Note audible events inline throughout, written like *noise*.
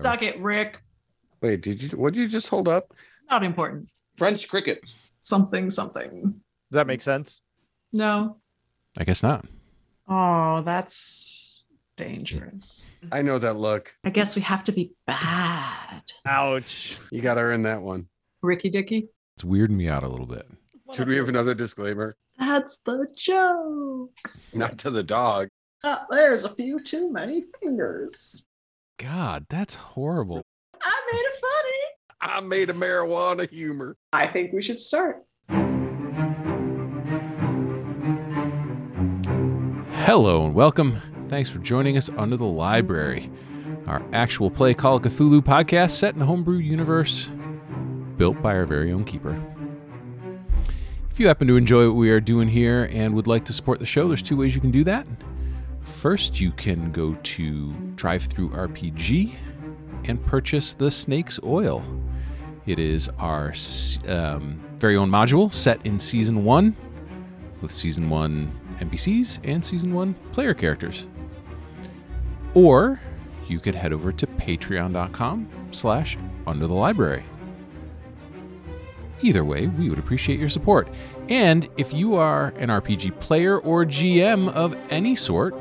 Suck it, Rick. Wait, did you? What did you just hold up? Not important. French crickets. Something, something. Does that make sense? No. I guess not. Oh, that's dangerous. I know that look. I guess we have to be bad. Ouch. You got to earn that one. Ricky Dicky. It's weirding me out a little bit. Should we have another disclaimer? That's the joke. Not to the dog. Uh, there's a few too many fingers. God, that's horrible. I made it funny. I made a marijuana humor. I think we should start. Hello and welcome. Thanks for joining us under the library, our actual play Call of Cthulhu podcast set in a homebrew universe built by our very own keeper. If you happen to enjoy what we are doing here and would like to support the show, there's two ways you can do that. First, you can go to DriveThruRPG and purchase the Snake's Oil. It is our um, very own module set in season one, with season one NPCs and season one player characters. Or you could head over to patreon.com slash under the library. Either way, we would appreciate your support. And if you are an RPG player or GM of any sort,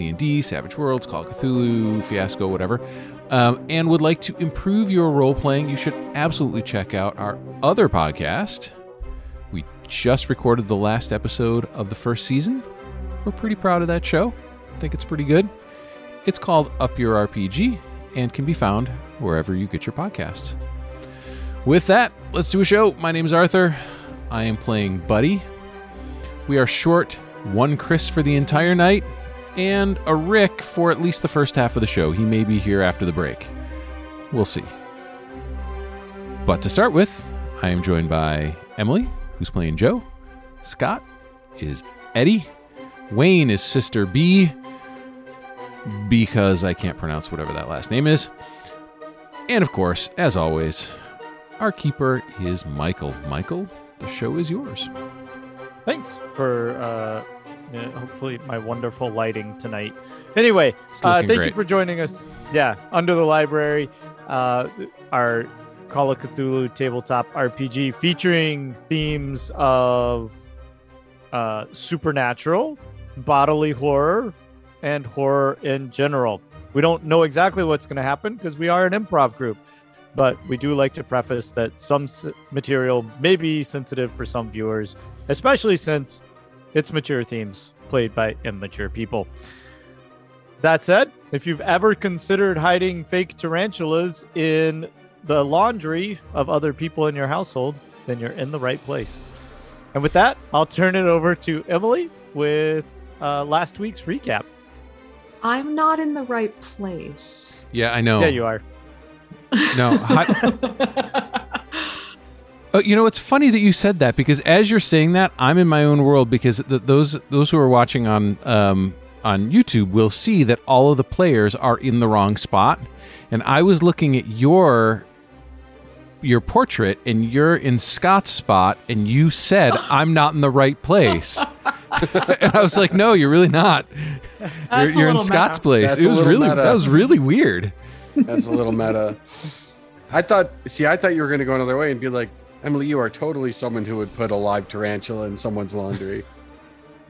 D&D, Savage Worlds, Call of Cthulhu, Fiasco, whatever, um, and would like to improve your role playing, you should absolutely check out our other podcast. We just recorded the last episode of the first season. We're pretty proud of that show. I think it's pretty good. It's called Up Your RPG and can be found wherever you get your podcasts. With that, let's do a show. My name is Arthur. I am playing Buddy. We are short one Chris for the entire night and a Rick for at least the first half of the show. He may be here after the break. We'll see. But to start with, I am joined by Emily, who's playing Joe. Scott is Eddie. Wayne is Sister B, because I can't pronounce whatever that last name is. And of course, as always, our keeper is Michael. Michael, the show is yours. Thanks for uh, yeah, hopefully my wonderful lighting tonight. Anyway, uh, thank you for joining us. Yeah, under the library, uh, our Call of Cthulhu tabletop RPG featuring themes of uh, supernatural, bodily horror, and horror in general. We don't know exactly what's going to happen because we are an improv group, but we do like to preface that some s- material may be sensitive for some viewers, especially since it's mature themes played by immature people. That said, if you've ever considered hiding fake tarantulas in the laundry of other people in your household, then you're in the right place. And with that, I'll turn it over to Emily with uh, last week's recap. I'm not in the right place. Yeah, I know. Yeah, you are. No, hi- *laughs* Oh, you know, it's funny that you said that because as you're saying that, I'm in my own world because th- those those who are watching on um, on YouTube will see that all of the players are in the wrong spot, and I was looking at your your portrait and you're in Scott's spot, and you said *laughs* I'm not in the right place, *laughs* and I was like, no, you're really not. You're, you're in little Scott's meta. place. That's it was really meta. that was really weird. That's a little meta. *laughs* I thought, see, I thought you were going to go another way and be like, Emily, you are totally someone who would put a live tarantula in someone's laundry. *laughs*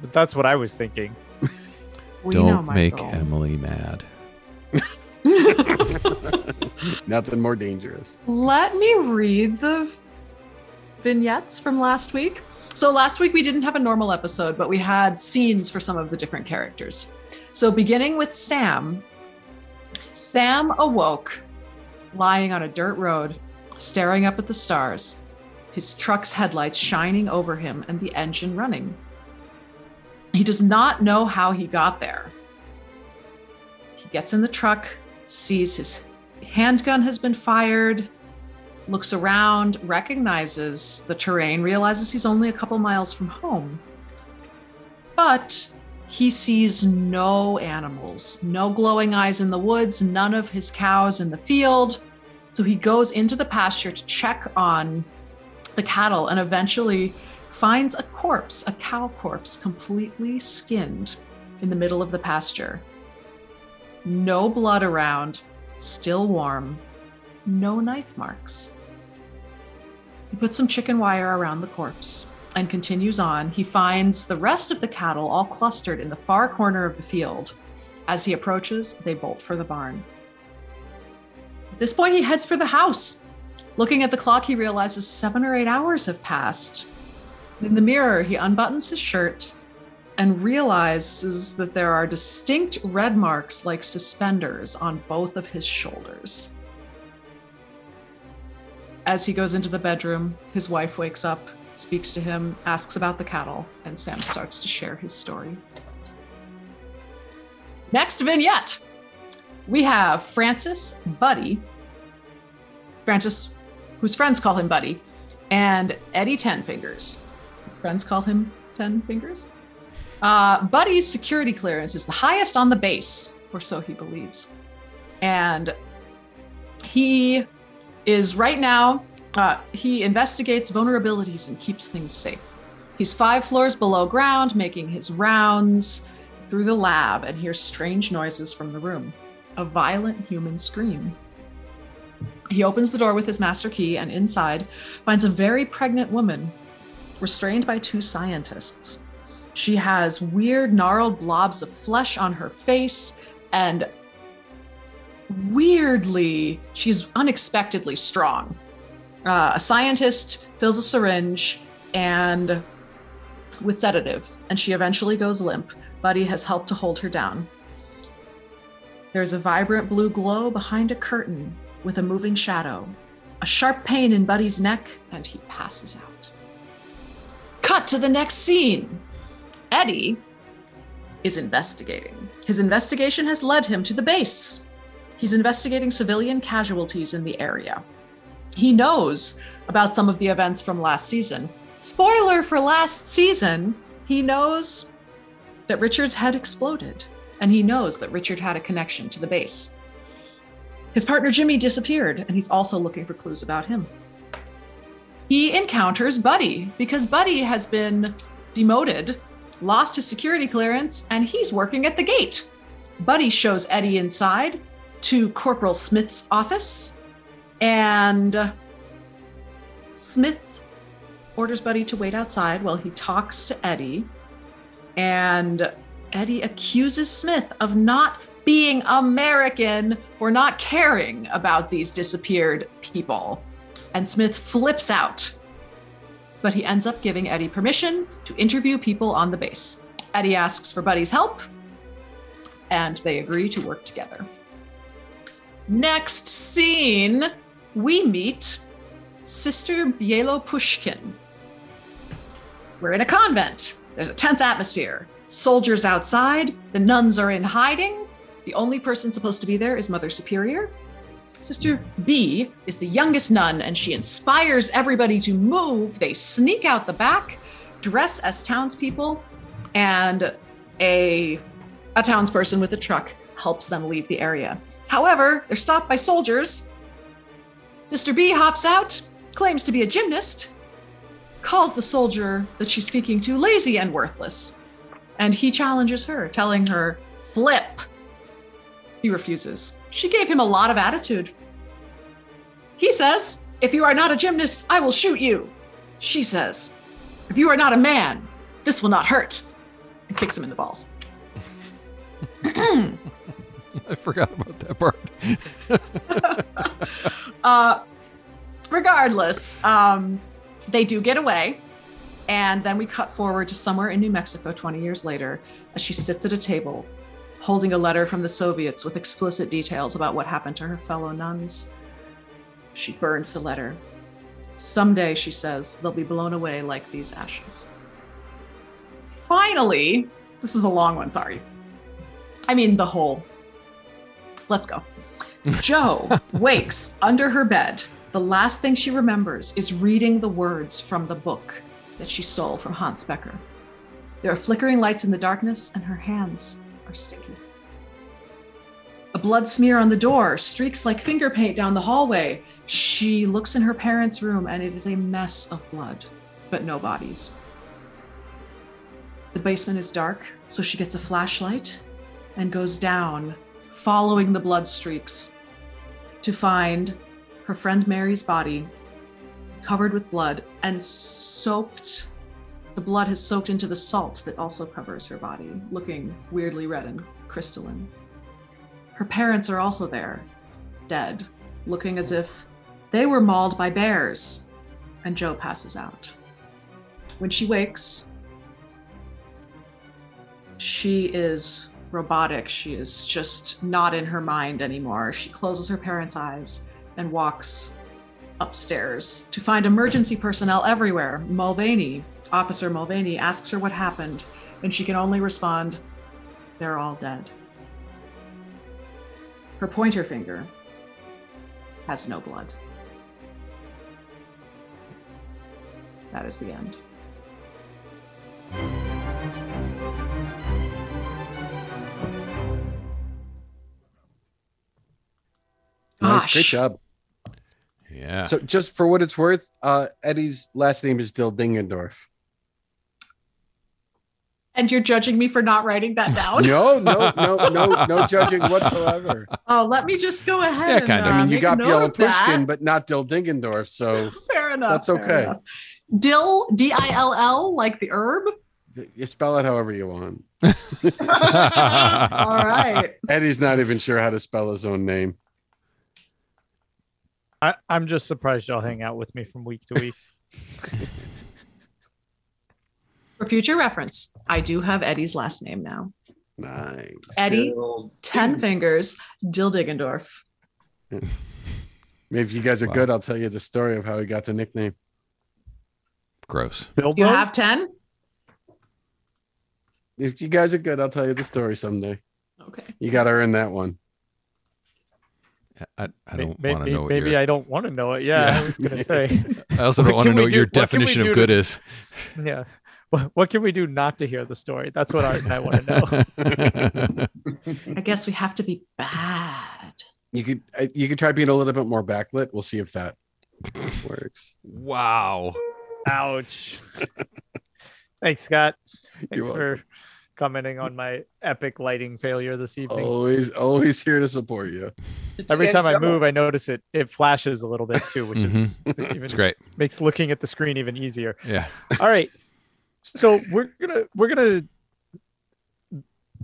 But that's what I was thinking. *laughs* We know, Don't make Michael. Emily mad. *laughs* Nothing more dangerous. Let me read the vignettes from last week. So, last week we didn't have a normal episode, but we had scenes for some of the different characters. So, beginning with Sam, Sam awoke lying on a dirt road, staring up at the stars, his truck's headlights shining over him and the engine running. He does not know how he got there. He gets in the truck, sees his handgun has been fired, looks around, recognizes the terrain, realizes he's only a couple miles from home. But he sees no animals, no glowing eyes in the woods, none of his cows in the field. So he goes into the pasture to check on the cattle and eventually finds a corpse, a cow corpse, completely skinned in the middle of the pasture. No blood around, still warm, no knife marks. He puts some chicken wire around the corpse and continues on. He finds the rest of the cattle all clustered in the far corner of the field. As he approaches, they bolt for the barn. At this point, he heads for the house. Looking at the clock, he realizes seven or eight hours have passed. In the mirror, he unbuttons his shirt and realizes that there are distinct red marks like suspenders on both of his shoulders. As he goes into the bedroom, his wife wakes up, speaks to him, asks about the cattle, and Sam starts to share his story. Next vignette we have Francis, Buddy, Francis, whose friends call him Buddy, and Eddie Ten Fingers. Friends call him Ten Fingers. Uh, Buddy's security clearance is the highest on the base, or so he believes. And he is right now, uh, he investigates vulnerabilities and keeps things safe. He's five floors below ground, making his rounds through the lab and hears strange noises from the room a violent human scream. He opens the door with his master key and inside finds a very pregnant woman restrained by two scientists. She has weird, gnarled blobs of flesh on her face, and weirdly, she's unexpectedly strong. Uh, a scientist fills a syringe and with sedative, and she eventually goes limp. Buddy has helped to hold her down. There's a vibrant blue glow behind a curtain with a moving shadow, a sharp pain in Buddy's neck, and he passes out. Cut to the next scene. Eddie is investigating. His investigation has led him to the base. He's investigating civilian casualties in the area. He knows about some of the events from last season. Spoiler for last season, he knows that Richard's head exploded, and he knows that Richard had a connection to the base. His partner Jimmy disappeared, and he's also looking for clues about him. He encounters Buddy because Buddy has been demoted lost his security clearance, and he's working at the gate. Buddy shows Eddie inside to Corporal Smith's office, and Smith orders Buddy to wait outside while he talks to Eddie. And Eddie accuses Smith of not being American for not caring about these disappeared people. And Smith flips out but he ends up giving Eddie permission to interview people on the base. Eddie asks for Buddy's help, and they agree to work together. Next scene, we meet Sister Bielo Pushkin. We're in a convent. There's a tense atmosphere. Soldiers outside, the nuns are in hiding. The only person supposed to be there is Mother Superior. Sister B is the youngest nun and she inspires everybody to move. They sneak out the back, dress as townspeople, and a, a townsperson with a truck helps them leave the area. However, they're stopped by soldiers. Sister B hops out, claims to be a gymnast, calls the soldier that she's speaking to lazy and worthless, and he challenges her, telling her, Flip. He refuses. She gave him a lot of attitude. He says, If you are not a gymnast, I will shoot you. She says, If you are not a man, this will not hurt. And kicks him in the balls. *clears throat* I forgot about that part. *laughs* uh, regardless, um, they do get away. And then we cut forward to somewhere in New Mexico 20 years later as she sits at a table holding a letter from the Soviets with explicit details about what happened to her fellow nuns. She burns the letter. Someday, she says, they'll be blown away like these ashes. Finally, this is a long one, sorry. I mean, the whole. Let's go. *laughs* Joe wakes under her bed. The last thing she remembers is reading the words from the book that she stole from Hans Becker. There are flickering lights in the darkness, and her hands are sticky. A blood smear on the door streaks like finger paint down the hallway. She looks in her parents' room and it is a mess of blood, but no bodies. The basement is dark, so she gets a flashlight and goes down, following the blood streaks to find her friend Mary's body covered with blood and soaked. The blood has soaked into the salt that also covers her body, looking weirdly red and crystalline. Her parents are also there, dead, looking as if they were mauled by bears. And Joe passes out. When she wakes, she is robotic. She is just not in her mind anymore. She closes her parents' eyes and walks upstairs to find emergency personnel everywhere. Mulvaney, Officer Mulvaney, asks her what happened, and she can only respond, They're all dead. Her pointer finger has no blood. That is the end. Nice, great job. Yeah. So, just for what it's worth, uh, Eddie's last name is still Dingendorf. And you're judging me for not writing that down? No, no, *laughs* no, no, no judging whatsoever. Oh, let me just go ahead. Yeah, and, kinda. uh, I mean, you got a note of that. Bielopushkin, but not Dill Dingendorf. So *laughs* Fair enough. That's okay. enough. Dill, D I L L, like the herb. you spell it however you want. *laughs* All right. Eddie's not even sure how to spell his own name. I, I'm just surprised y'all hang out with me from week to week. For future reference, I do have Eddie's last name now. Nice. Eddie, Dill- Ten Fingers, Dill Diggendorf. Maybe if you guys are Wow. good, I'll tell you the story of how he got the nickname. Gross. Bilbo? You have 10? If you guys are good, I'll tell you the story someday. Okay. You got to earn that one. I, I don't may- want to know maybe your, I don't want to know it. Yeah, Yeah. I was gonna say. *laughs* I also don't want to know we what do- your what can we definition do of to- good is. yeah. What, what can we do not to hear the story? That's what Art and I want to know. I guess we have to be bad. You could uh, you could try being a little bit more backlit. We'll see if that works. wow. Ouch. Thanks, Scott. You're Thanks for commenting on my epic lighting failure this evening. Always always here to support you. Every time I move, I notice it. It flashes a little bit too, which is even It's great. makes looking at the screen even easier. Yeah. All right. So we're gonna we're gonna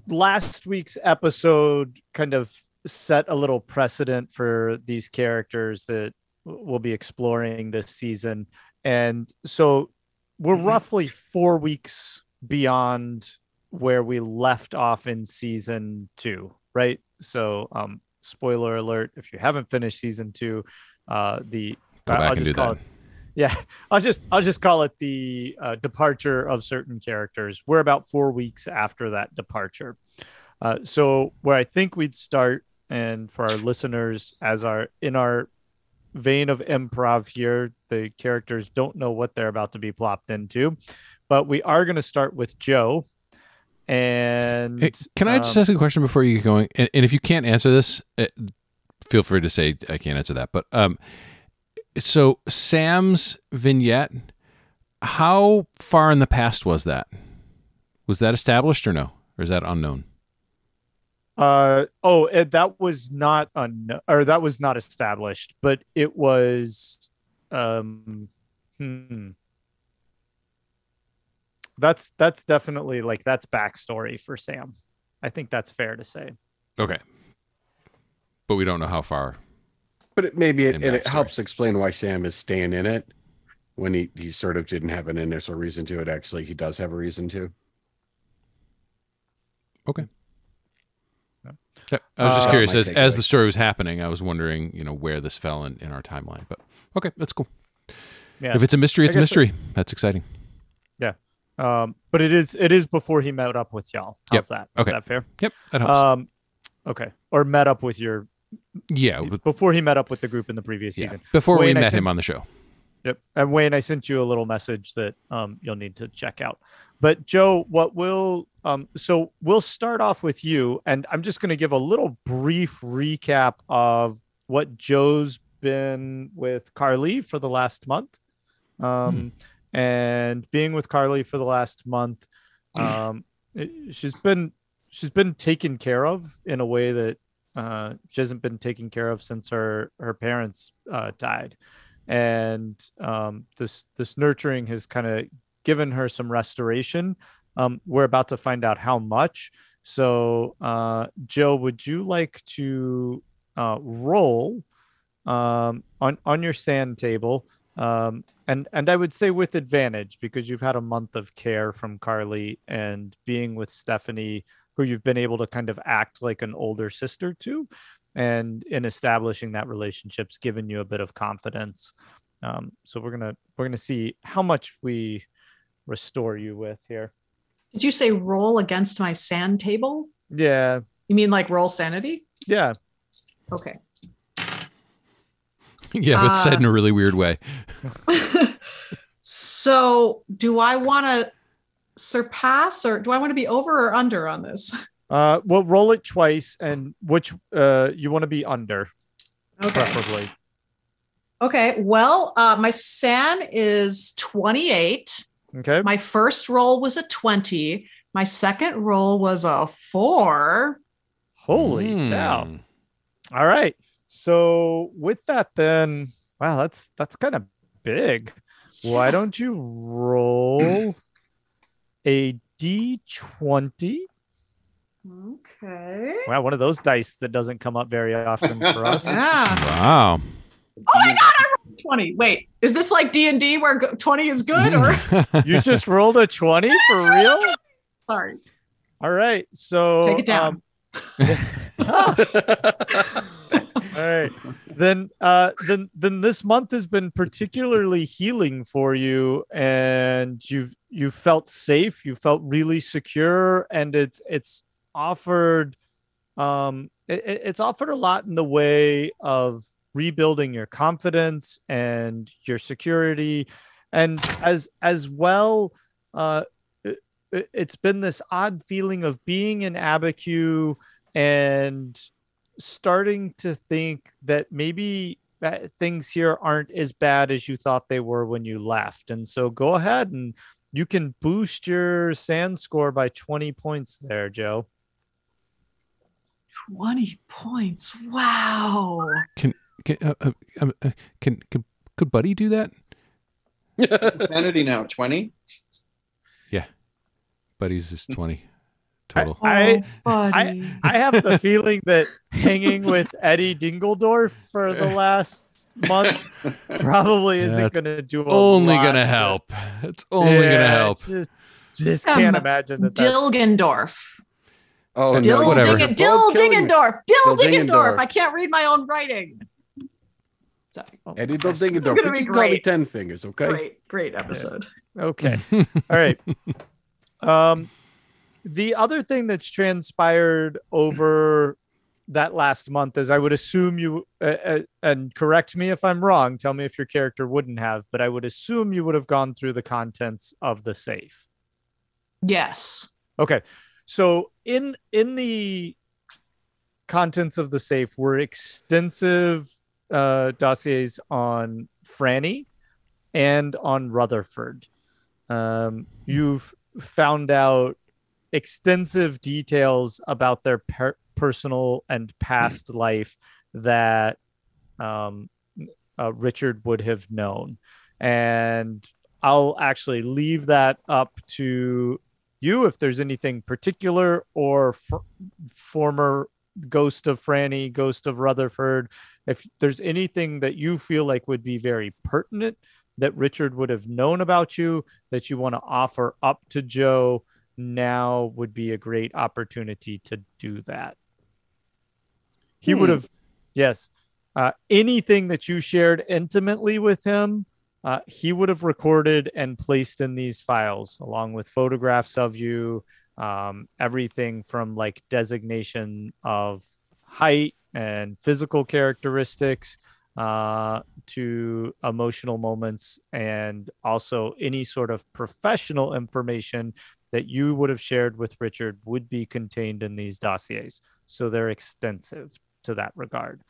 last week's episode kind of set a little precedent for these characters that we'll be exploring this season. And so we're roughly four weeks beyond where we left off in season two, right? So um spoiler alert, if you haven't finished season two, uh the Go I'll just call that. it yeah *laughs* i'll just i'll just call it the uh, departure of certain characters we're about four weeks after that departure uh, so where i think we'd start and for our listeners as our in our vein of improv here the characters don't know what they're about to be plopped into but we are going to start with joe and Hey, Can I just um, ask a question before you get going? And, and if you can't answer this, uh, feel free to say I can't answer that. But um, so Sam's vignette, how far in the past was that? Was that established or no, or is that unknown? Uh oh, it, that was not un or that was not established, but it was um hmm. That's that's definitely like that's backstory for Sam. I think that's fair to say. Okay, but we don't know how far. But it, maybe it, And it helps explain why Sam is staying in it when he, he sort of didn't have an initial reason to it. Actually, he does have a reason to. Okay. Yeah, I was just Uh, curious as as the story was happening. I was wondering, you know, where this fell in, in our timeline. But okay, that's cool. Yeah. If it's a mystery, it's a guess- mystery. That's exciting. Yeah. Um but it is it is before he met up with y'all. How's that? Is Okay. that fair? Yep, that helps. Um okay. Or met up with your yeah, before he met up with the group in the previous yeah. season. Before we Wayne, I met sent- him on the show. Yep. And Wayne, I sent you a little message that um, you'll need to check out. But Joe, what we'll um, so we'll start off with you, and I'm just going to give a little brief recap of what Joe's been with Carly for the last month, um, and being with Carly for the last month. Um, it- she's been she's been taken care of in a way that uh, she hasn't been taken care of since her her parents uh, died, and um, this this nurturing has kind of given her some restoration. Um, we're about to find out how much. So, uh, Joe, would you like to uh, roll um, on on your sand table? Um, and and I would say with advantage because you've had a month of care from Carly and being with Stephanie, who you've been able to kind of act like an older sister to, and in establishing that relationship's given you a bit of confidence. Um, so we're gonna we're gonna see how much we restore you with here. Did you say roll against my sand table? Yeah, You mean like roll sanity? yeah. Okay. *laughs* yeah, but said Uh, in a really weird way. *laughs* so, do I want to surpass or do I want to be over or under on this? Uh, well, roll it twice, and which uh you want to be under, Okay. preferably. Okay. Well, uh, my SAN is 28. Okay. My first roll was a 20. My second roll was a four. Holy Hmm. cow! All right. So with that, then, wow, that's that's kind of big. Why don't you roll *clears throat* a d20? Okay. Wow, one of those dice that doesn't come up very often for us. *laughs* Yeah. Wow. Oh my god, I rolled 20. Wait, is this like D&D where 20 is good or *laughs* You just rolled a 20 for real? sorry. All right. So Take it down. um, *laughs* All right. Then uh then then this month has been particularly healing for you and you've you felt safe, you felt really secure and it's it's offered um it, it- it's offered a lot in the way of rebuilding your confidence and your security and as as well uh it, it- it's been this odd feeling of being in Abiquiu and starting to think that maybe uh, things here aren't as bad as you thought they were when you left. And so go ahead and you can boost your sand score by 20 points there, Joe. 20 points. Wow. Can, uh, uh, um, uh, can can could Buddy do that? *laughs* Sanity now, 20. Yeah. Buddy's is twenty total. I- oh, buddy. I have the *laughs* feeling that hanging with Eddie Dingledorf for the *laughs* last month probably isn't That's going to do a only gonna help. It's only gonna help. Just, just Um, can't imagine that. Dilgendorf. Oh, And Dill, no, whatever. Dingen, Both Dill killing. Dingendorf. Dill Dill Dingendorf. Dingendorf. I can't read my own writing. Sorry. Oh, Eddie gosh. Dingendorf. This gonna But be you can call me great. Ten Fingers, okay? Great, great episode. Okay. *laughs* All right. Um, the other thing that's transpired over that last month is I would assume you, uh, uh, and correct me if I'm wrong, tell me if your character wouldn't have, but I would assume you would have gone through the contents of the safe. Yes. Okay. So in in the contents of the safe were extensive uh, dossiers on Franny and on Rutherford. Um, you've found out extensive details about their per- personal and past life that um, uh, Richard would have known. And I'll actually leave that up to you if there's anything particular or former ghost of Franny, ghost of Rutherford, if there's anything that you feel like would be very pertinent that Richard would have known about you that you want to offer up to Joe, now would be a great opportunity to do that. He would Hmm. have, yes, uh, anything that you shared intimately with him, uh, he would have recorded and placed in these files along with photographs of you, um, everything from like designation of height and physical characteristics uh, to emotional moments and also any sort of professional information that you would have shared with Richard would be contained in these dossiers. So they're extensive to that regard.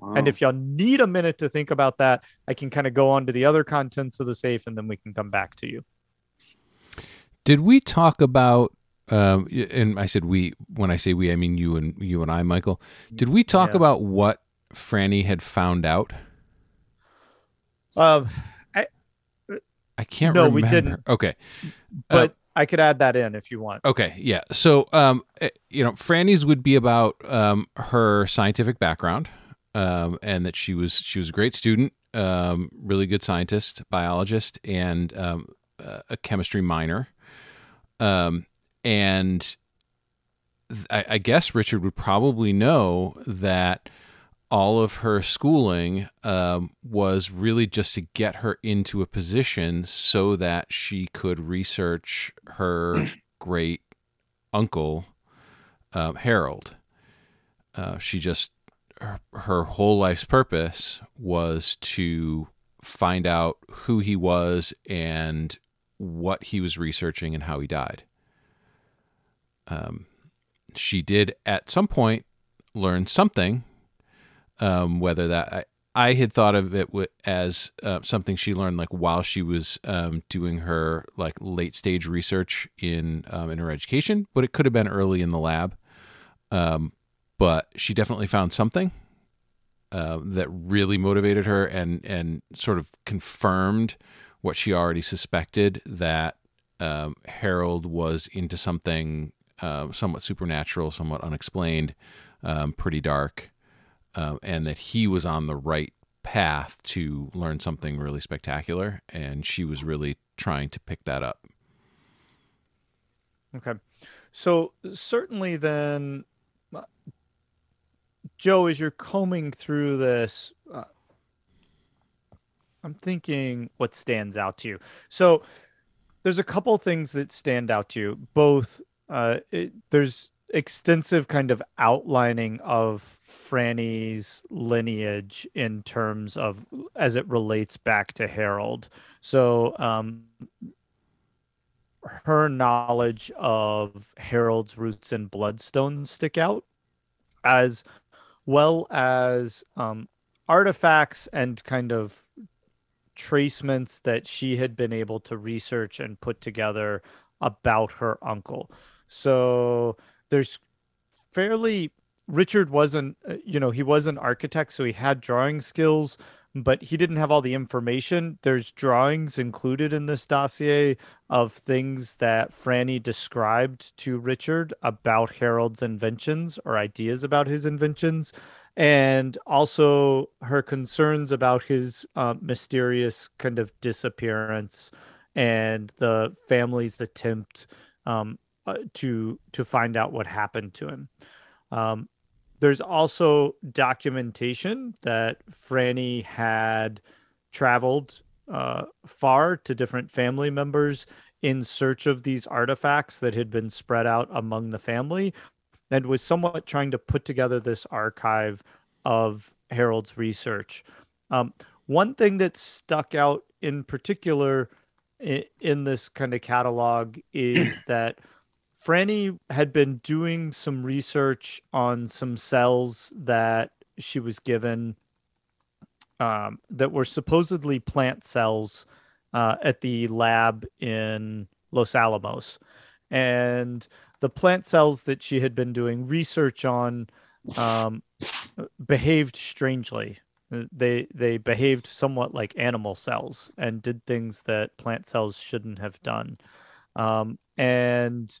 And if y'all need a minute to think about that, I can kind of go on to the other contents of the safe and then we can come back to you. Did we talk about Um, and I said we. When I say we, I mean you and you and I, Michael. Did we talk Yeah. about what Franny had found out? Um, I can't No, remember. we didn't. Okay. but I could add that in if you want. Okay, yeah. So, um, eh, you know, Franny's would be about um, her scientific background, um, and that she was she was a great student, um, really good scientist, biologist, and um, a chemistry minor. Um, and I, I guess Richard would probably know that all of her schooling um, was really just to get her into a position so that she could research her *clears throat* great uncle um, Harold. Uh, she just her, her whole life's purpose was to find out who he was and what he was researching and how he died. Um, she did at some point learn something, um, whether that I, I had thought of it as uh, something she learned like while she was um, doing her like late stage research in um, in her education, but it could have been early in the lab. Um, but she definitely found something uh, that really motivated her and and sort of confirmed what she already suspected that um, Harold was into something uh, somewhat supernatural, somewhat unexplained, um, pretty dark, um, and that he was on the right path to learn something really spectacular. And she was really trying to pick that up. Okay. So certainly then, uh, Joe, as you're combing through this, uh, I'm thinking what stands out to you. So there's a couple things that stand out to you. Both uh, it, there's extensive kind of outlining of Franny's lineage in terms of as it relates back to Harold. So um, her knowledge of Harold's roots and bloodstones stick out, as well as um, artifacts and kind of tracements that she had been able to research and put together about her uncle. So there's fairly Richard wasn't, uh, you know, he was an architect, so he had drawing skills, but he didn't have all the information. There's drawings included in this dossier of things that Franny described to Richard about Harold's inventions or ideas about his inventions, and also her concerns about his uh, mysterious kind of disappearance and the family's attempt um, uh, to to find out what happened to him. Um, there's also documentation that Franny had traveled uh, far to different family members in search of these artifacts that had been spread out among the family and was somewhat trying to put together this archive of Harold's research. Um, one thing that stuck out in particular in, in this kind of catalog is *clears throat* that Franny had been doing some research on some cells that she was given um, that were supposedly plant cells uh, at the lab in Los Alamos. And the plant cells that she had been doing research on um, behaved strangely. They they behaved somewhat like animal cells and did things that plant cells shouldn't have done. Um, and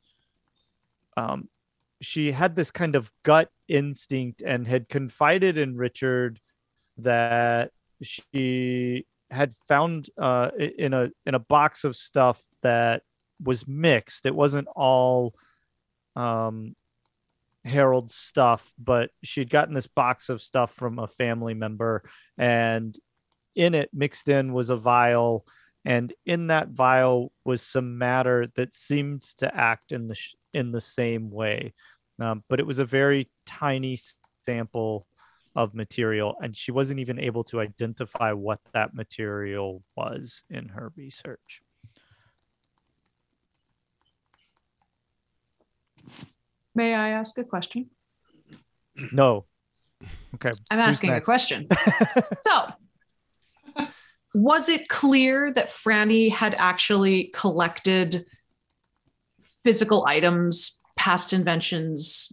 um, she had this kind of gut instinct and had confided in Richard that she had found uh, in a in a box of stuff that was mixed. It wasn't all um, Harold's stuff, but she'd gotten this box of stuff from a family member, and in it, mixed in, was a vial, and in that vial was some matter that seemed to act in the sh- in the same way, um, but it was a very tiny sample of material, and she wasn't even able to identify what that material was in her research. May I ask a question? No. Okay. I'm asking a question. *laughs* so, *laughs* was it clear that Franny had actually collected physical items, past inventions,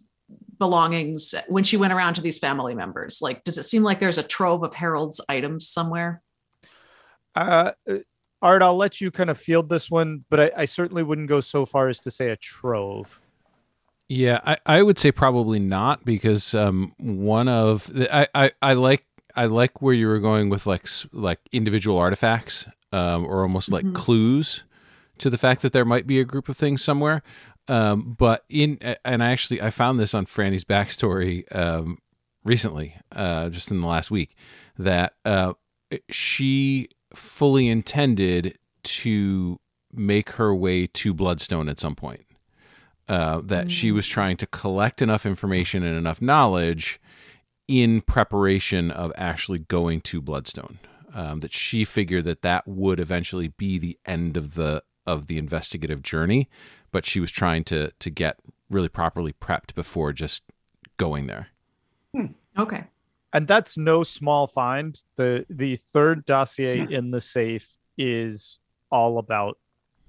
belongings when she went around to these family members? Like, does it seem like there's a trove of Harold's items somewhere? Uh, Art, I'll let you kind of field this one, but I, I certainly wouldn't go so far as to say a trove. Yeah, I, I would say probably not because um, one of the, I, I, I like I like where you were going with like like individual artifacts um, or almost like Mhm. clues to the fact that there might be a group of things somewhere. Um, but in and I actually I found this on Franny's backstory um, recently, uh, just in the last week, that uh, she fully intended to make her way to Bloodstone at some point. Uh, that she was trying to collect enough information and enough knowledge in preparation of actually going to Bloodstone. Um, that she figured that that would eventually be the end of the of the investigative journey, but she was trying to to get really properly prepped before just going there. Okay. and that's no small find. the The third dossier in the safe is all about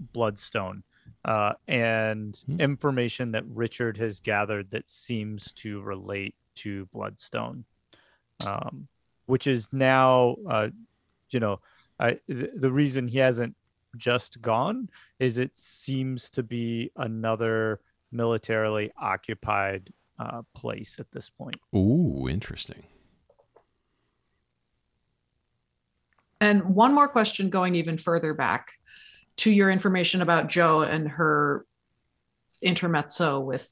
Bloodstone uh, and Hmm. information that Richard has gathered that seems to relate to Bloodstone, um, which is now, uh, you know, I, th- the reason he hasn't just gone is it seems to be another militarily occupied uh, place at this point. Ooh, interesting. And one more question going even further back to your information about Joe and her intermezzo with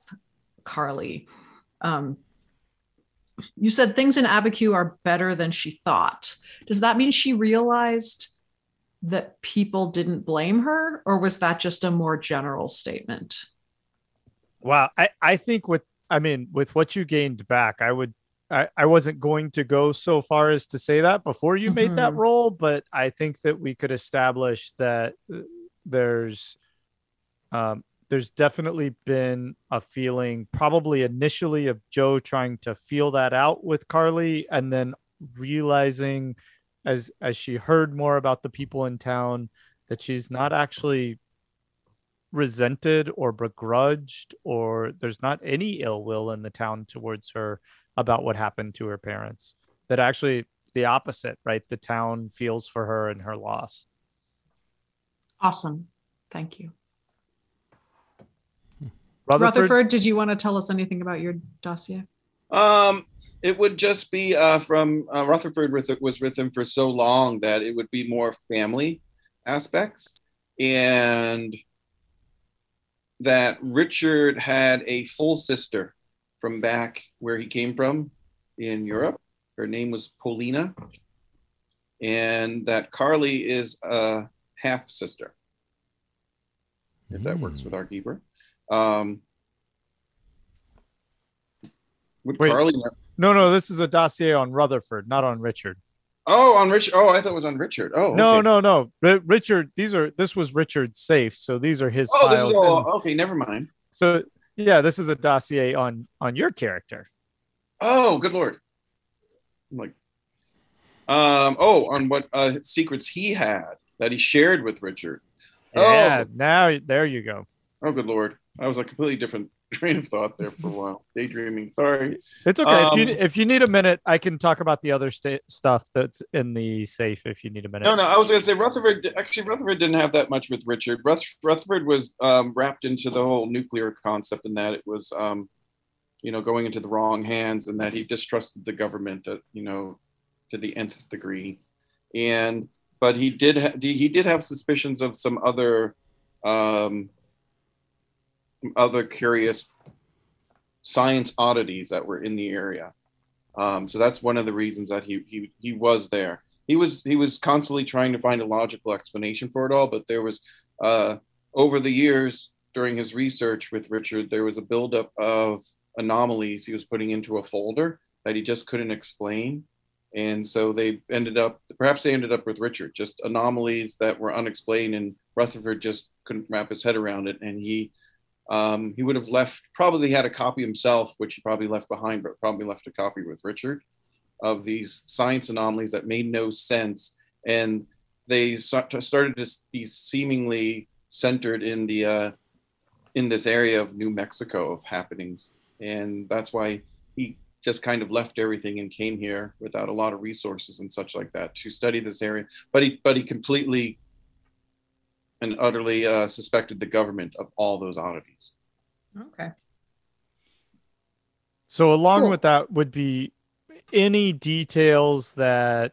Carly. Um, you said things in Abiquiu are better than she thought. Does that mean she realized that people didn't blame her, or was that just a more general statement? Wow, I, I think with I mean with what you gained back, I would I, I wasn't going to go so far as to say that before you made that role, but I think that we could establish that uh, there's um, there's definitely been a feeling, probably initially of Joe trying to feel that out with Carly, and then realizing as as she heard more about the people in town that she's not actually resented or begrudged or there's not any ill will in the town towards her about what happened to her parents that actually the opposite right the town feels for her and her loss Awesome. Thank you. Rutherford, Rutherford, did you want to tell us anything about your dossier? Um, it would just be uh, from uh, Rutherford with, was with him for so long that it would be more family aspects, and that Richard had a full sister from back where he came from in Europe. Her name was Polina, and that Carly is a half sister. If that works Hmm. with our keeper. Um, would Wait. Carly no no this is a dossier on rutherford not on richard Oh, on Rich. Oh, I thought it was on Richard. Oh, no okay. no no Ri- richard these are this was richard's safe so these are his Oh, files all, and- okay. Never mind. so yeah this is a dossier on on your character Oh, good lord. I'm like, um, oh, on what uh, secrets he had that he shared with Richard. yeah Oh. now there you go Oh, good lord. I was a completely different *laughs* train of thought there for a while. Daydreaming. Sorry. It's okay. if you Um, if you need a minute, I can talk about the other sta- stuff that's in the safe. If you need a minute. No, no. I was going to say Rutherford. Actually, Rutherford didn't have that much with Richard. Ruth, Rutherford was um, wrapped into the whole nuclear concept, and that it was, um, you know, going into the wrong hands, and that he distrusted the government, uh, you know, to the nth degree. And but he did ha- he did have suspicions of some other, um, other curious science oddities that were in the area. Um, so that's one of the reasons that he he he was there. He was he was constantly trying to find a logical explanation for it all but there was uh over the years during his research with richard there was a buildup of anomalies he was putting into a folder that he just couldn't explain. And so they ended up perhaps they ended up with richard just anomalies that were unexplained and rutherford just couldn't wrap his head around it. And he um, he would have left probably had a copy himself which he probably left behind but probably left a copy with richard of these science anomalies that made no sense, and they started to be seemingly centered in the uh, in this area of New Mexico of happenings, and that's why he just kind of left everything and came here without a lot of resources and such like that to study this area. But he but he completely and utterly uh, suspected the government of all those oddities. Okay. So along Cool. with that would be any details that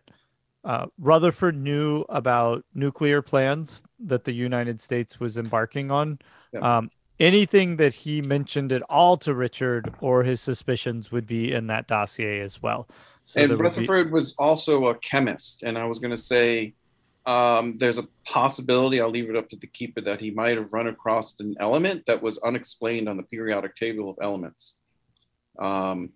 uh, Rutherford knew about nuclear plans that the United States was embarking on. Yeah. Um, anything that he mentioned at all to Richard or his suspicions would be in that dossier as well. So and there would be- Rutherford was also a chemist, and I was going to say um, there's a possibility. I'll leave it up to the keeper that he might have run across an element that was unexplained on the periodic table of elements, um,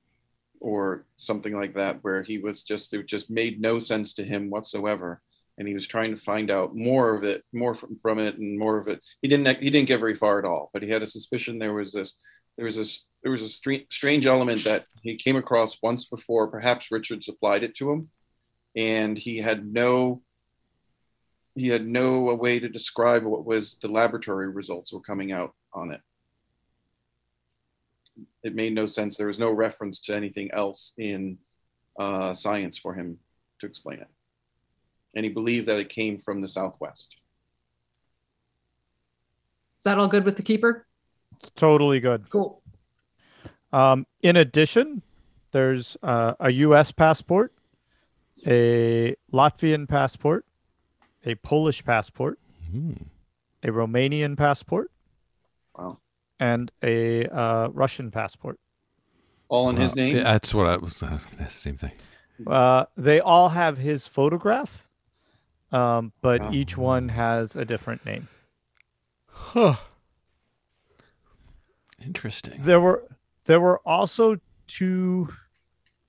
or something like that, where he was just it just made no sense to him whatsoever, and he was trying to find out more of it, more from, from it, and more of it. He didn't he didn't get very far at all, but he had a suspicion there was this there was this there was a stra- strange element that he came across once before. Perhaps Richard supplied it to him, and he had no he had no way to describe what was the laboratory results were coming out on it. It made no sense. There was no reference to anything else in uh, science for him to explain it, and he believed that it came from the southwest. Is that all good with the keeper? it's totally good. Cool. Um, in addition, there's uh, a U.S. passport, a Latvian passport, a Polish passport, Hmm. a Romanian passport, Wow, and a uh, Russian passport. all in his name. That's what I was. I was that's the same thing. Uh, they all have his photograph, um, but Wow. each one has a different name. Huh. Interesting. There were there were also two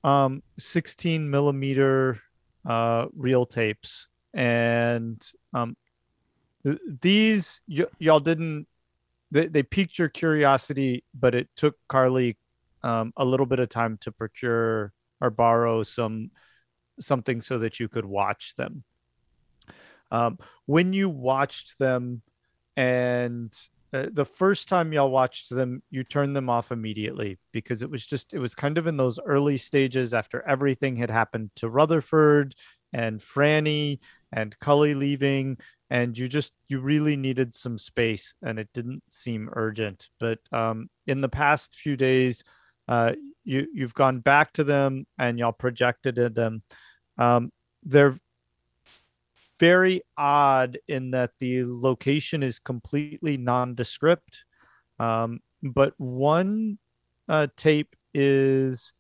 um, 16 millimeter uh, reel tapes, and um, th- these y- y'all didn't. They, they piqued your curiosity, but it took Carly um, a little bit of time to procure or borrow some something so that you could watch them. Um, when you watched them, and uh, the first time y'all watched them, you turned them off immediately because it was just it was kind of in those early stages after everything had happened to Rutherford and Franny and Cully leaving, and you just you really needed some space, and it didn't seem urgent. But um, in the past few days, uh, you you've gone back to them and y'all projected at them. Um, they're very odd in that the location is completely nondescript. Um, but one uh, tape is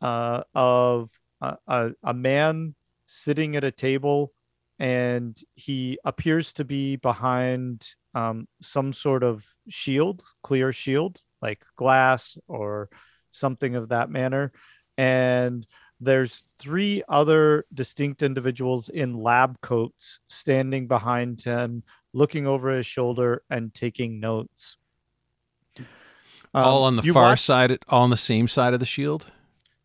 uh, of a, a, a man sitting at a table and he appears to be behind um, some sort of shield, clear shield, like glass or something of that manner. And there's three other distinct individuals in lab coats standing behind him, looking over his shoulder and taking notes. all Um, on the far watch- side, all on the same side of the shield.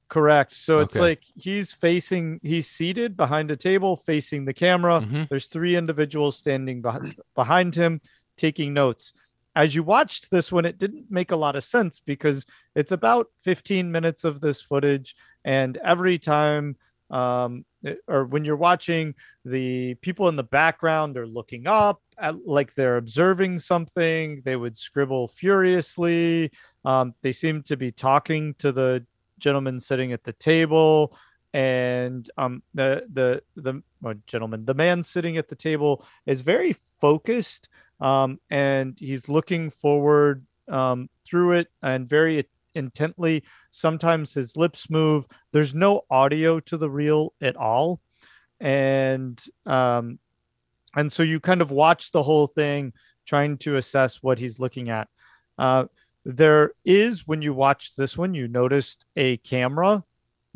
Correct. So it's like he's facing, he's seated behind a table facing the camera. Mhm. There's three individuals standing behind, behind him taking notes. As you watched this one, it didn't make a lot of sense because it's about 15 minutes of this footage. And every time, um, or when you're watching, the people in the background are looking up at, like they're observing something. They would scribble furiously. Um, they seem to be talking to the gentleman sitting at the table and um the the the well, gentleman the man sitting at the table is very focused um and he's looking forward um through it and very intently. Sometimes his lips move. There's no audio to the reel at all. And um and so you kind of watch the whole thing trying to assess what he's looking at. Uh there is when you watched this one you noticed a camera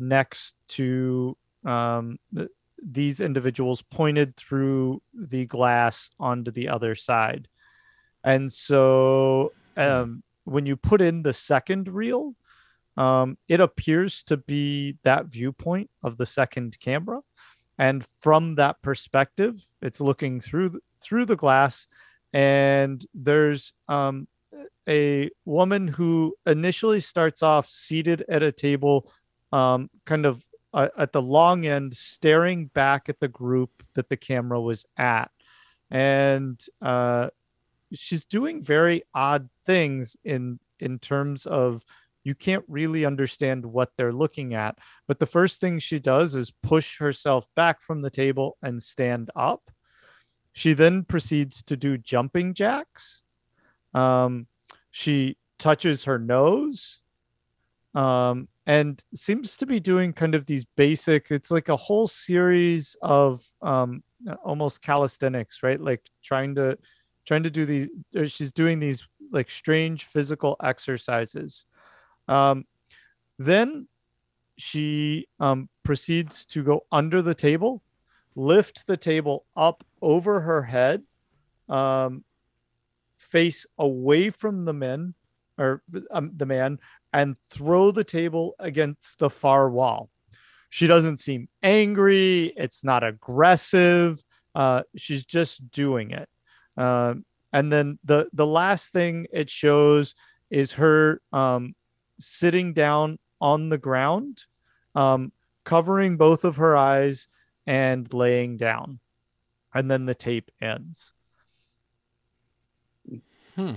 next to um, th- these individuals pointed through the glass onto the other side. And so um, when you put in the second reel um, it appears to be that viewpoint of the second camera. And from that perspective it's looking through th- through the glass and there's um, a woman who initially starts off seated at a table, um, kind of uh, at the long end, staring back at the group that the camera was at, and uh, she's doing very odd things in in terms of you can't really understand what they're looking at. But the first thing she does is push herself back from the table and stand up. She then proceeds to do jumping jacks. Um, she touches her nose um, and seems to be doing kind of these basic, it's like a whole series of um, almost calisthenics, right? Like trying to trying to do these she's doing these like strange physical exercises um, then she um, proceeds to go under the table, lift the table up over her head, um, face away from the men or um, the man, and throw the table against the far wall. She doesn't seem angry. It's not aggressive. Uh, she's just doing it. Um, and then the the last thing it shows is her um, sitting down on the ground, um, covering both of her eyes and laying down. And then the tape ends. Hmm.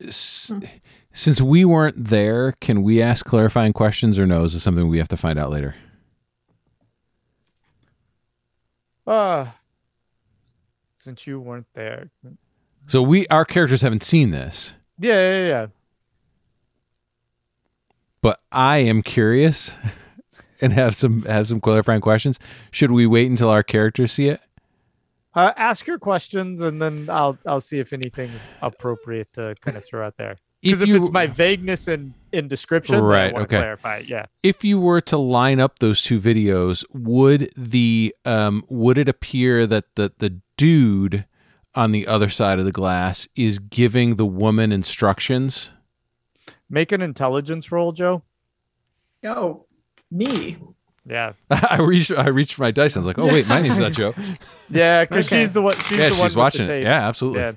S- Since we weren't there, can we ask clarifying questions or no? Is this something we have to find out later? Uh, since you weren't there. So we our characters haven't seen this, Yeah, yeah, yeah. but I am curious *laughs* and have some have some clarifying questions. Should we wait until our characters see it? Uh, ask your questions, and then I'll I'll see if anything's appropriate to kind of throw out there. Because if, you- it's my vagueness in in description, Right, right? I okay. clarify. it, Yeah. if you were to line up those two videos, would the um would it appear that the the dude on the other side of the glass is giving the woman instructions? Make an intelligence roll, Joe. Oh, me. Yeah. *laughs* I reached I reached for my dice and I was like, oh wait, my name's not Joe. *laughs* Yeah, because Okay. she's the one. She's yeah, the one she's with watching the it. tapes. Yeah, absolutely. Yeah.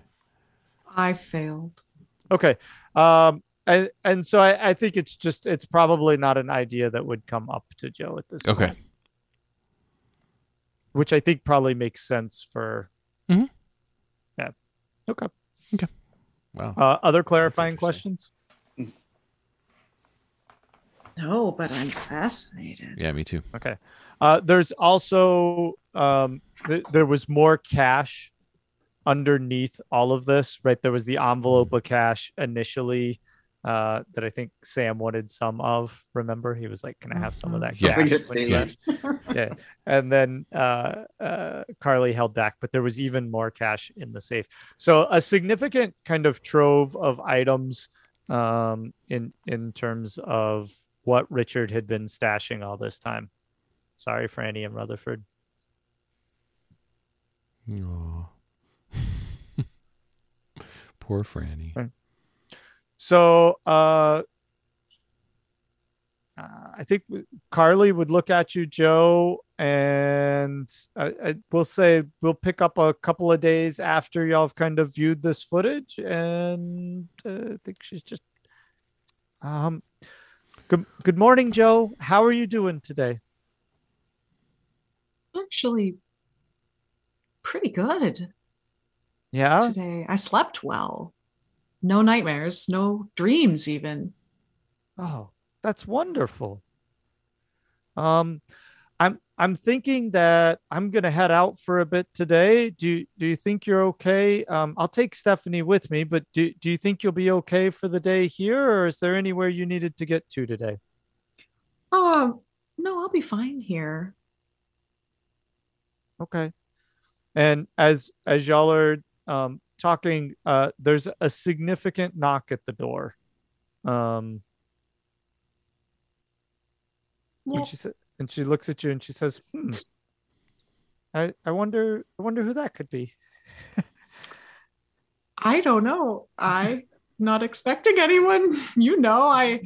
I failed. Okay. Um. And and so I, I think it's just it's probably not an idea that would come up to Joe at this time. Okay. point. Which I think probably makes sense for. Mhm. Yeah. Okay. Okay. Wow. Uh, other clarifying questions? No, but I'm fascinated. Yeah, me too. Okay. Uh, there's also um, th- there was more cash underneath all of this, right? There was the envelope of cash initially uh, that I think Sam wanted some of. Remember, he was like, "Can I have some of that Yeah. cash?" Get when he left? yeah. And then uh, uh, Carly held back, but there was even more cash in the safe. So a significant kind of trove of items um, in in terms of what Richard had been stashing all this time. Sorry for Annie and Rutherford. Aw. *laughs* Poor Franny. So uh, I think Carly would look at you, Joe, and I, I will say we'll pick up a couple of days after y'all have kind of viewed this footage, and uh, I think she's just. Um, good good morning, Joe. How are you doing today? Actually, pretty good Yeah. today. I slept well. No nightmares, no dreams, even. Oh, that's wonderful. Um, I'm thinking that I'm gonna head out for a bit today. Do you, do you think you're okay? Um, I'll take Stephanie with me, but do do you think you'll be okay for the day here, or is there anywhere you needed to get to today? Oh, no, I'll be fine here. Okay. And as as y'all are um, talking, uh, there's a significant knock at the door. Um, Well, and she said, and she looks at you and she says, "Hmm. I I wonder I wonder who that could be." I don't know. I'm not expecting anyone. *laughs* You know, I.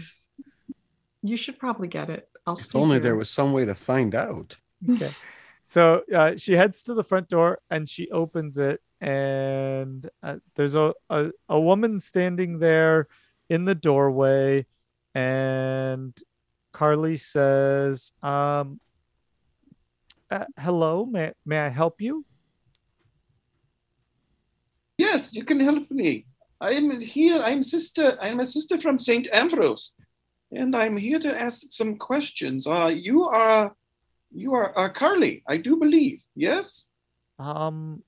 You should probably get it. I'll If stay only here. there was some way to find out. Okay. So uh, she heads to the front door and she opens it, and uh, there's a, a a woman standing there in the doorway, and Carly says, um, uh, "Hello, may may I help you?" Yes, you can help me. I am here. I'm sister. I'm a sister from Saint Ambrose, and I'm here to ask some questions. Uh, you are, you are uh, Carly, I do believe. Yes. Um,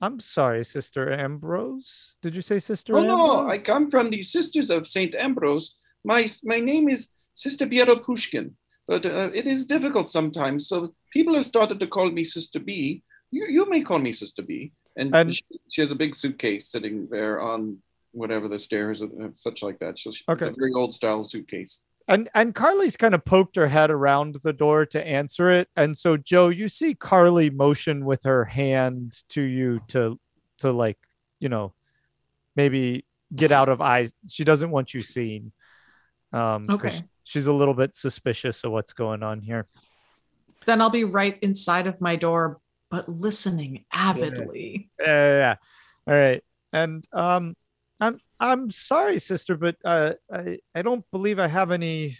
I'm sorry, Sister Ambrose. Did you say Sister Oh no, I come from the Sisters of Saint Ambrose. My my name is Sister Biero Pushkin, but uh, it is difficult sometimes. So people have started to call me Sister B. You, you may call me Sister B. And, And- she, she has a big suitcase sitting there on whatever the stairs, uh, such like that. So she, Okay. It's a very old style suitcase. and and Carly's kind of poked her head around the door to answer it. And so Joe, you see Carly motion with her hand to you to to like, you know, maybe get out of eyes. She doesn't want you seen. Um 'cause Okay. She's a little bit suspicious of what's going on here. Then I'll be right inside of my door, but listening avidly. Yeah, yeah, yeah. All right. And um I'm I'm sorry, sister, but uh I, I don't believe I have any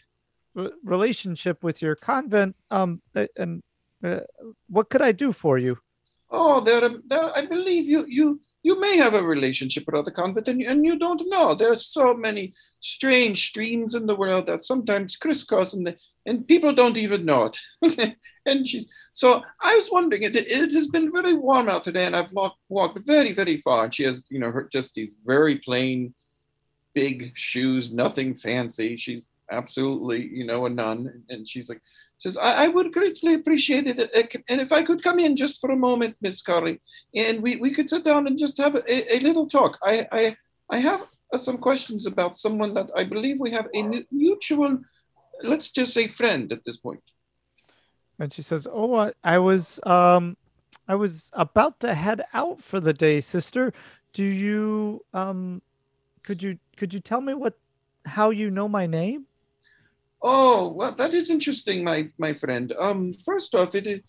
r- relationship with your convent. Um and uh, what could I do for you? Oh, there, there. I believe you, you, you may have a relationship with other convent, and you, and you don't know. There are so many strange streams in the world that sometimes crisscross, and the, and people don't even know it. *laughs* and she's so. I was wondering. It, it has been very warm out today, and I've walked walked very very far. And she has, you know, her just these very plain, big shoes, nothing fancy. She's absolutely, you know, a nun, and she's like says, I, I would greatly appreciate it. uh, And if I could come in just for a moment, Miss Carly, and we, we could sit down and just have a, a little talk. I, I, I have uh, some questions about someone that I believe we have a mutual, let's just say friend at this point. And she says, "Oh, I, I was um I was about to head out for the day, sister. Do you um could you could you tell me what how you know my name?" Oh, well, that is interesting, my, my friend. Um, first off, it is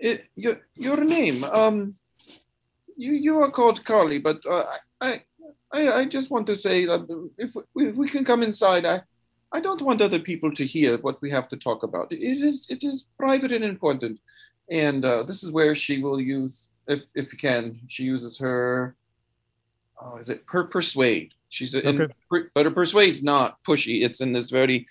it, your, your name. Um, you, you are called Carly, but uh, I, I, I just want to say that if we, if we can come inside, I, I don't want other people to hear what we have to talk about. It is it is private and important, and uh, this is where she will use, if if you can, she uses her. Oh, is it her persuade? She's in, Okay. per- but her persuade's not pushy. It's in this very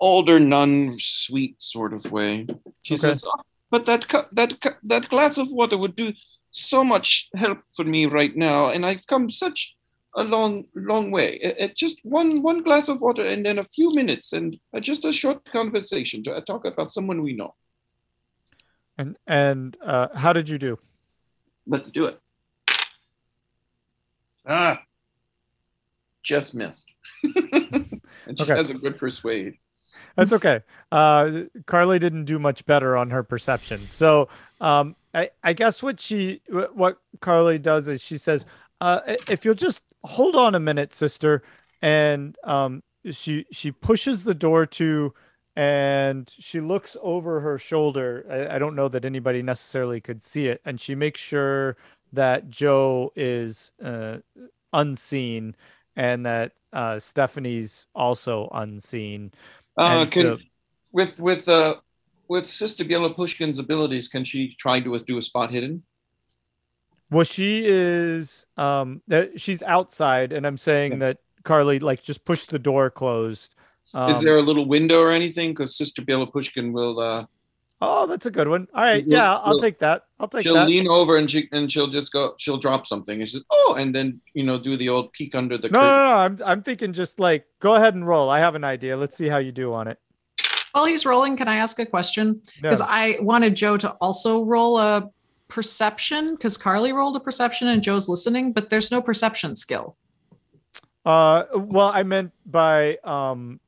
older nun, sweet sort of way. She Okay. says, "Oh, "But that cu- that cu- that glass of water would do so much help for me right now, and I've come such." a long long way it, it just one one glass of water and then a few minutes and uh, just a short conversation to uh, talk about someone we know And and uh how did you do? let's do it ah just missed *laughs* and she Okay. has a good persuade That's okay. Uh, Carly didn't do much better on her perception. So um, I, I guess what she, what Carly does is she says, uh, "If you'll just hold on a minute, sister," and um, she she pushes the door to, and she looks over her shoulder. I, I don't know that anybody necessarily could see it, and she makes sure that Joe is uh, unseen and that uh, Stephanie's also unseen. Uh, can so- with with uh with sister Biela pushkin's abilities can she try to do a spot hidden? Well, she is um that she's outside and I'm saying that Carly like just push the door closed. Um, is there a little window or anything? Because sister Biela pushkin will uh Oh, that's a good one. All right, She'll- yeah, I'll she'll- take that. I'll take that. she'll that. lean over and she and she'll just go she'll drop something and she's oh and then you know do the old peek under the No, curtain no, no. I'm I'm thinking just like go ahead and roll. I have an idea. Let's see how you do on it. While he's rolling, can I ask a question? Yeah. Because I wanted Joe to also roll a perception because Carly rolled a perception and Joe's listening, but there's no perception skill. Uh, well, I meant by um,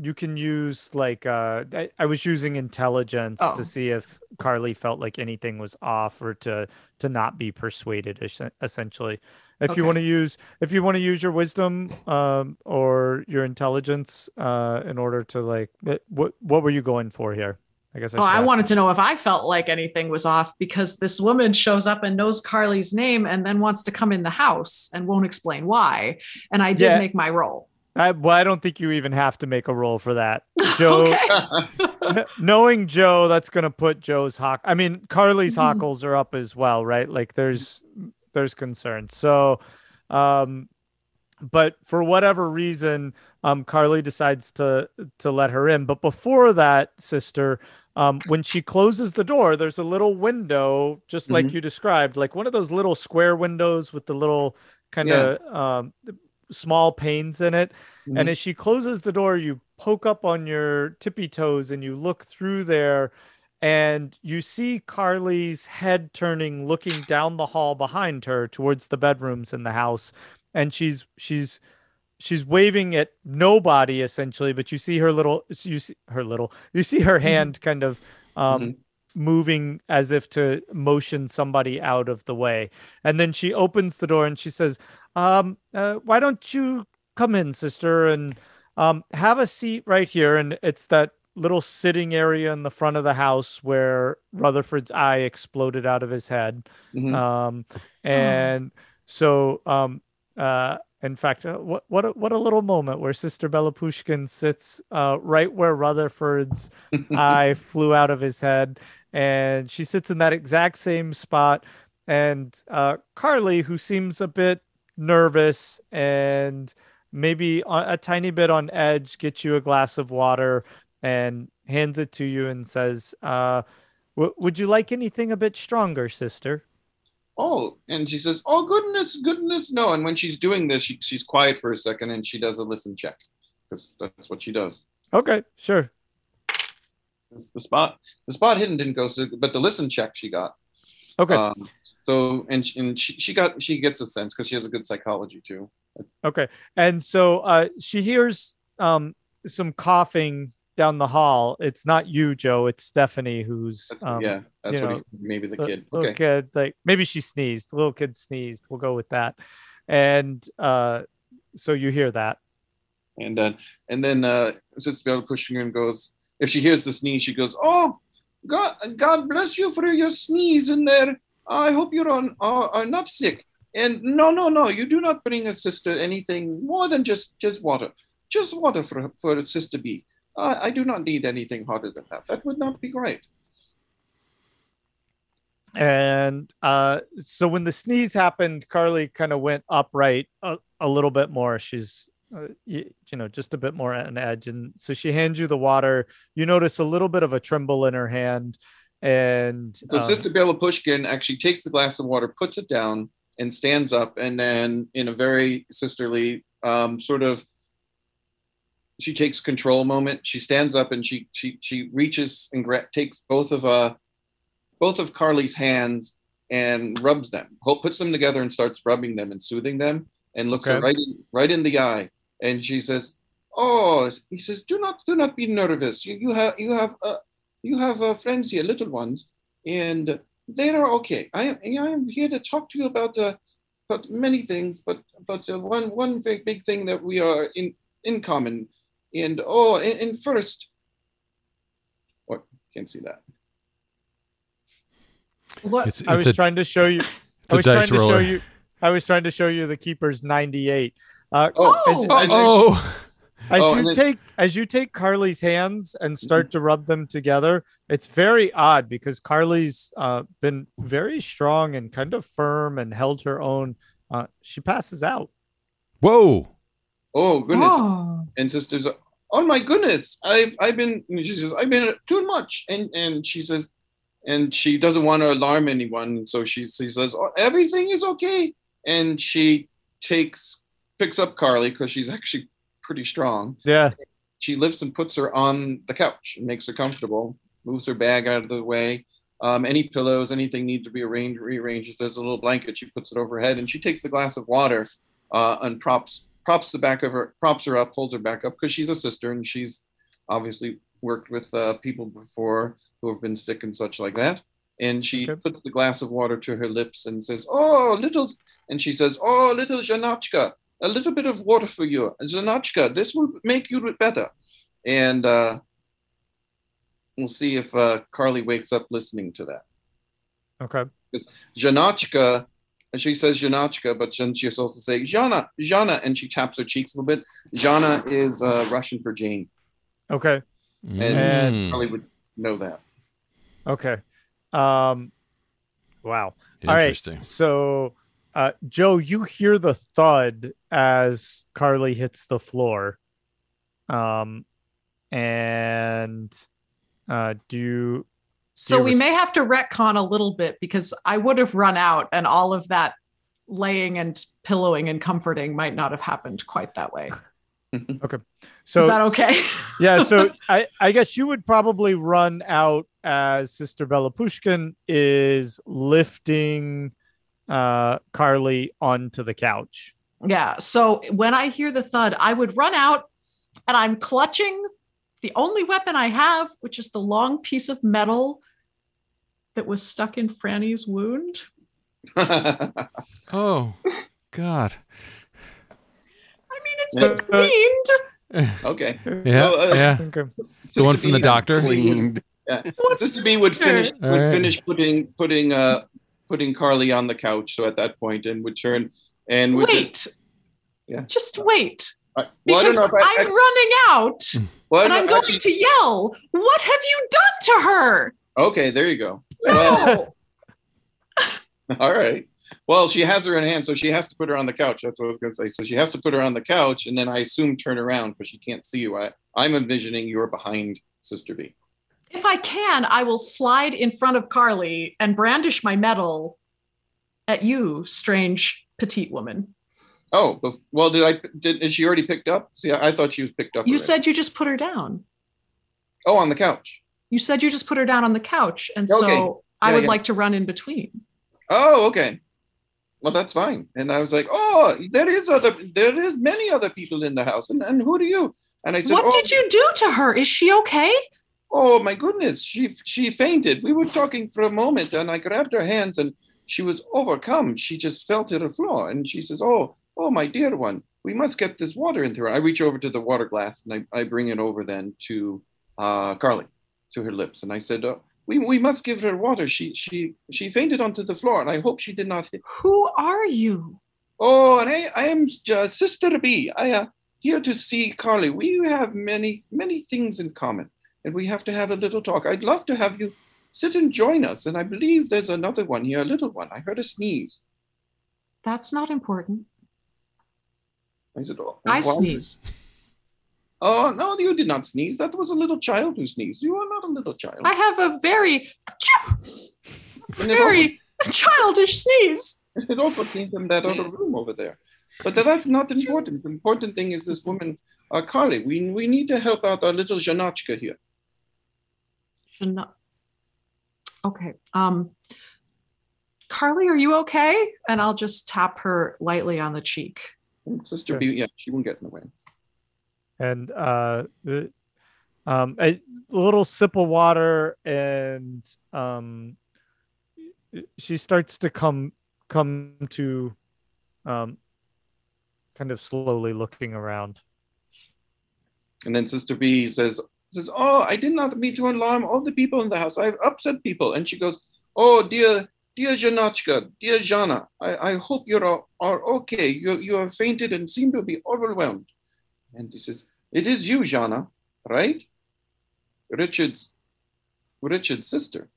you can use like uh, I, I was using intelligence Oh. to see if Carly felt like anything was off or to to not be persuaded. es- Essentially, if you want to use if you want to use your wisdom um or your intelligence uh in order to like eh, what what were you going for here? I guess I Oh, I wanted to know if I felt like anything was off because this woman shows up and knows Carly's name and then wants to come in the house and won't explain why. And I did Yeah. make my roll. I, well, I don't think you even have to make a roll for that. *laughs* Joe, okay. *laughs* knowing Joe, that's going to put Joe's hock. I mean, Carly's Mhm. hockles are up as well, right? Like there's there's concern. So, um, but for whatever reason, um, Carly decides to to let her in. But before that, sister, um, when she closes the door, there's a little window, just like you described, like one of those little square windows with the little kind of um, small panes in it. And Mhm. as she closes the door, you poke up on your tippy toes and you look through there and you see Carly's head turning looking down the hall behind her towards the bedrooms in the house and she's she's she's waving at nobody essentially but you see her little you see her little you see her hand kind of um Mhm. moving as if to motion somebody out of the way and then she opens the door and she says um uh, why don't you come in sister and um have a seat right here and it's that little sitting area in the front of the house where rutherford's eye exploded out of his head. Mhm. um and so um uh in fact uh, what what a, what a little moment where sister bella pushkin sits uh right where rutherford's *laughs* eye flew out of his head and she sits in that exact same spot. And uh carly who seems a bit nervous and maybe a, a tiny bit on edge gets you a glass of water and hands it to you and says uh w- would you like anything a bit stronger sister oh, and she says, "Oh goodness, goodness, no!" And when she's doing this, she, she's quiet for a second and she does a listen check because that's what she does. okay sure It's the spot, the spot hidden didn't go so, but the listen check she got. okay Um, so and she, and she, she got she gets a sense because she has a good psychology too. Okay. And so uh she hears um some coughing down the hall. It's not you, Joe, it's Stephanie who's um yeah, that's you what know, he, maybe the the kid. Okay. kid like maybe she sneezed. The little kid sneezed. We'll go with that. And uh so you hear that. And then and then uh Sister Bella pushing her and goes, if she hears the sneeze, she goes, "Oh, God, God bless you for your sneeze in there. I hope you're on not sick." And no, no, no, you do not bring a sister anything more than just just water, just water for for Sister B. I I do not need anything harder than that. That would not be great. And uh so when the sneeze happened, Carly kind of went upright a, a little bit more. She's uh, you, you know just a bit more at an edge and so she hands you the water you notice a little bit of a tremble in her hand and So um, Sister Bella Pushkin actually takes the glass of water, puts it down, and stands up, and then in a very sisterly um, sort of, she takes control moment. She stands up and she she she reaches and gra- takes both of uh both of Carly's hands and rubs them, puts them together and starts rubbing them and soothing them, and looks Okay. right in, right in the eye, and she says, "Oh," he says, "Do not do not be nervous. You you have you have uh, you have uh, friends here, little ones, and they are okay. I am I am here to talk to you about uh, about many things, but but uh, one one big big thing that we are in in common, and oh, and, and first, what can't see that. What? It's I was a trying to show you. it's I a was trying dice to show you. I was trying to show you the keeper's 98. Uh, Oh, as, Oh. as, oh, as Oh, you then- take as you take Carly's hands and start to rub them together, it's very odd because Carly's uh, been very strong and kind of firm and held her own. Uh, she passes out. whoa! Oh goodness! Oh. And sisters, oh my goodness, I've I've been. She says I've been too much, and and she says, and she doesn't want to alarm anyone, so she she says oh, everything is okay, and she takes picks up Carly because she's *laughs* actually pretty strong. Yeah. she lifts and puts her on the couch and makes her comfortable, moves her bag out of the way. Um, any pillows, anything need to be arranged, rearranged. If there's a little blanket, she puts it over her head and she takes the glass of water uh, and props props the back of her, props her up, holds her back up because she's a sister and she's obviously worked with uh, people before who have been sick and such like that. And she Okay. puts the glass of water to her lips and says, "Oh, little," and she says, "Oh, little Janachka, a little bit of water for you, Janachka. This will make you better." And uh, we'll see if uh, Carly wakes up listening to that. Okay. Janachka, and she says Janachka, but then she's also saying Jana, Jana, and she taps her cheeks a little bit. Jana is uh, Russian for Jane. Okay. And Carly would know that. Okay. Um wow. All right. Interesting. So uh Joe, you hear the thud as Carly hits the floor. Um and uh do you So Dear we res- may have to retcon a little bit because I would have run out and all of that laying and pillowing and comforting might not have happened quite that way. *laughs* *laughs* Okay. So Is that okay? yeah, so *laughs* I, I guess you would probably run out as Sister Bella Pushkin is lifting uh Carly onto the couch. yeah. So when I hear the thud, I would run out and I'm clutching the only weapon I have, which is the long piece of metal that was stuck in Franny's wound. *laughs* Oh, God. I mean, it's So- been cleaned. *laughs* okay. Yeah. So, uh, yeah. Okay. The one from the doctor. Cleaned. Sister B would finish would Alright. finish putting putting uh putting Carly on the couch. So at that point, and would turn and would Wait. just Yeah. Just wait. uh, well, I don't Because know if I, I'm I, running out well, and I'm know, going actually- to yell, What have you done to her? okay, there you go. Well, No. *laughs* all right. Well, she has her in hand, so she has to put her on the couch. That's what I was going to say. So she has to put her on the couch, and then I assume turn around because she can't see you. I, I'm envisioning you're behind Sister B. if I can, I will slide in front of Carly and brandish my medal at you, strange petite woman. Oh, well, did I? Did is she already picked up? See, I, I thought she was picked up. You already. said you just put her down. oh, on the couch. You said you just put her down on the couch. And Okay. so I would yeah. like to run in between. Oh, okay. Well, that's fine. And I was like, oh, there is other, there is many other people in the house, and, and who are you? And I said, What oh, did you do to her? Is she okay? Oh my goodness, she she fainted. We were talking for a moment, and I grabbed her hands, and she was overcome. She just fell to the floor, and she says, "Oh, oh, my dear one, we must get this water into her." I reach over to the water glass, and I, I bring it over then to uh, Carly, to her lips, and I said, oh, "We we must give her water. She she she fainted onto the floor, and I hope she did not hit." Who are you? Oh, and I, I am uh, Sister B. I am here to see Carly. We have many, many things in common, and we have to have a little talk. I'd love to have you sit and join us. And I believe there's another one here, a little one. I heard a sneeze. That's not important. I said, oh, I well, sneeze. Oh, no, you did not sneeze. That was a little child who sneezed. You are not a little child. I have a very, it also- very childish sneeze. It also came from that other room over there. But that's not important. The important thing is this woman, uh, Carly. We, we need to help out our little Janachka here. Should not. Okay. Um, Carly, are you okay? And I'll just tap her lightly on the cheek. Sister Sure. B, yeah, she won't get in the way. and uh the- um a little sip of water and um she starts to come come to um kind of slowly looking around And then Sister B says, says, Oh, I did not mean to alarm all the people in the house. I've upset people. And she goes, Oh, dear, dear Janachka, dear Jana, I, I hope you're are, are okay. You, you have fainted and seem to be overwhelmed. And he says, It is you, Jana, right? Richard's Richard's sister.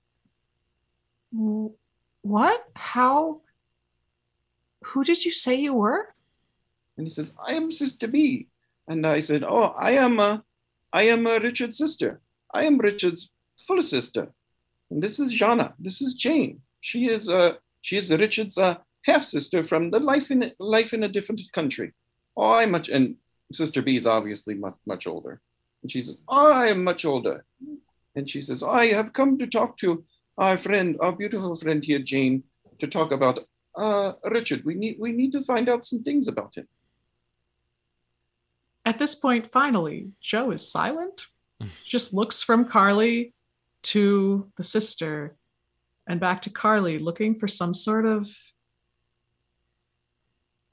What? How? Who did you say you were? And he says, I am Sister B. And I said, Oh, I am a, I am a Richard's sister. I am Richard's full sister. And this is Jana. This is Jane. She is uh she is Richard's uh, half sister from the life in life in a different country. Oh, I'm much and Sister B is obviously much much older. And she says, oh, I am much older. And she says, I have come to talk to our friend, our beautiful friend here, Jane, to talk about uh Richard. We need we need to find out some things about him. At this point, finally, Joe is silent, mm. just looks from Carly to the sister and back to Carly, looking for some sort of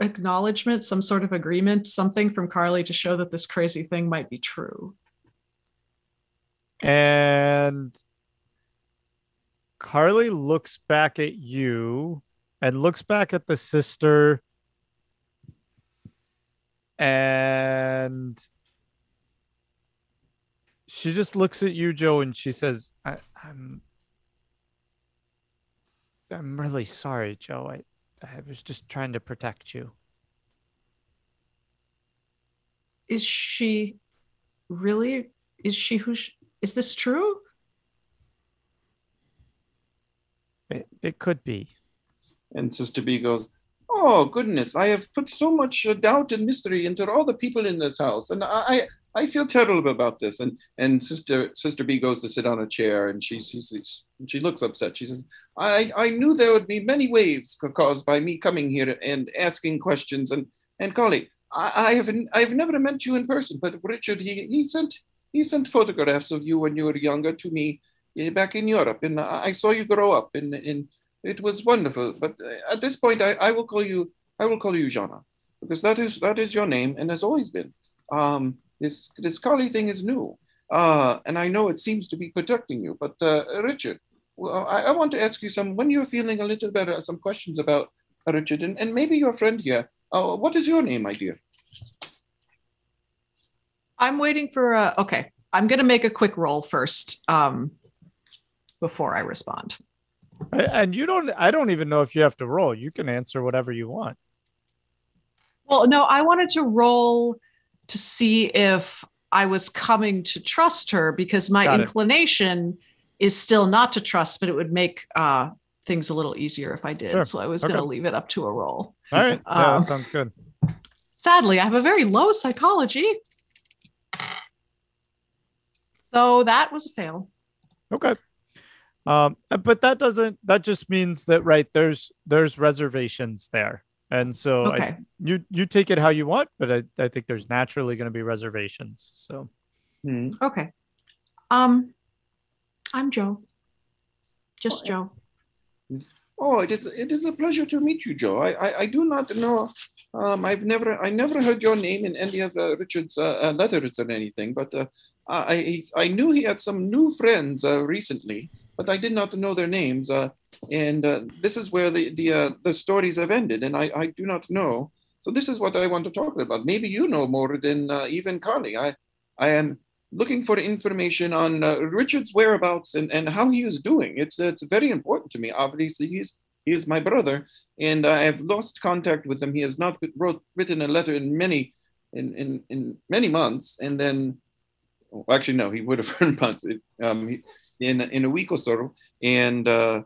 acknowledgement, some sort of agreement, something from Carly to show that this crazy thing might be true. and And Carly looks back at you and looks back at the sister and she just looks at you, Joe, and she says, I, I'm I'm really sorry, Joe. I I was just trying to protect you. Is she really? Is she who? Sh- is this true? It, it could be. And Sister B goes, Oh goodness, I have put so much uh, doubt and mystery into all the people in this house, and I, I I feel terrible about this. And and Sister Sister B goes to sit on a chair, and she she she looks upset. She says, I I knew there would be many waves caused by me coming here and asking questions. And and Collie, I, I have I've never met you in person, but Richard he he sent he sent photographs of you when you were younger to me eh, back in Europe, and I I saw you grow up in in it was wonderful. But uh, at this point, I, I will call you I will call you Jana because that is that is your name and has always been. Um, this this Kali thing is new, uh, and I know it seems to be protecting you. But uh, Richard, well, I, I want to ask you some. When you're feeling a little better, some questions about uh, Richard and, and maybe your friend here. Uh, what is your name, my dear? I'm waiting for a. Okay, I'm gonna make a quick roll first, um, before I respond. And you don't I don't even know if you have to roll. You can answer whatever you want. Well, no, I wanted to roll to see if I was coming to trust her because my Got inclination is still not to trust, but it would make uh, things a little easier if I did. Sure. So I was Okay. going to leave it up to a roll. All right. Yeah, Um, that sounds good. Sadly, I have a very low psychology. So that was a fail. Okay. Um, but that doesn't that just means that right there's there's reservations there. And so I, you you take it how you want, but I, I think there's naturally going to be reservations. So Hmm. Okay. Um, I'm Joe. Just Oh, Joe. Oh, it is it is a pleasure to meet you, Joe. I I, I do not know. Um, I've never I never heard your name in any of uh, Richard's uh, uh, letters or anything, but uh, I I- I knew he had some new friends uh, recently, but I did not know their names. Uh, and uh, this is where the the uh, the stories have ended, and I I do not know. So this is what I want to talk about. Maybe you know more than uh, even Carly. I I am looking for information on uh, Richard's whereabouts and, and how he is doing. It's it's very important to me. Obviously, he's he is my brother, and I have lost contact with him. He has not wrote written a letter in many in in, in many months, and then well, actually no, he would have *laughs* written months It, um, he- in in a week or so, and uh,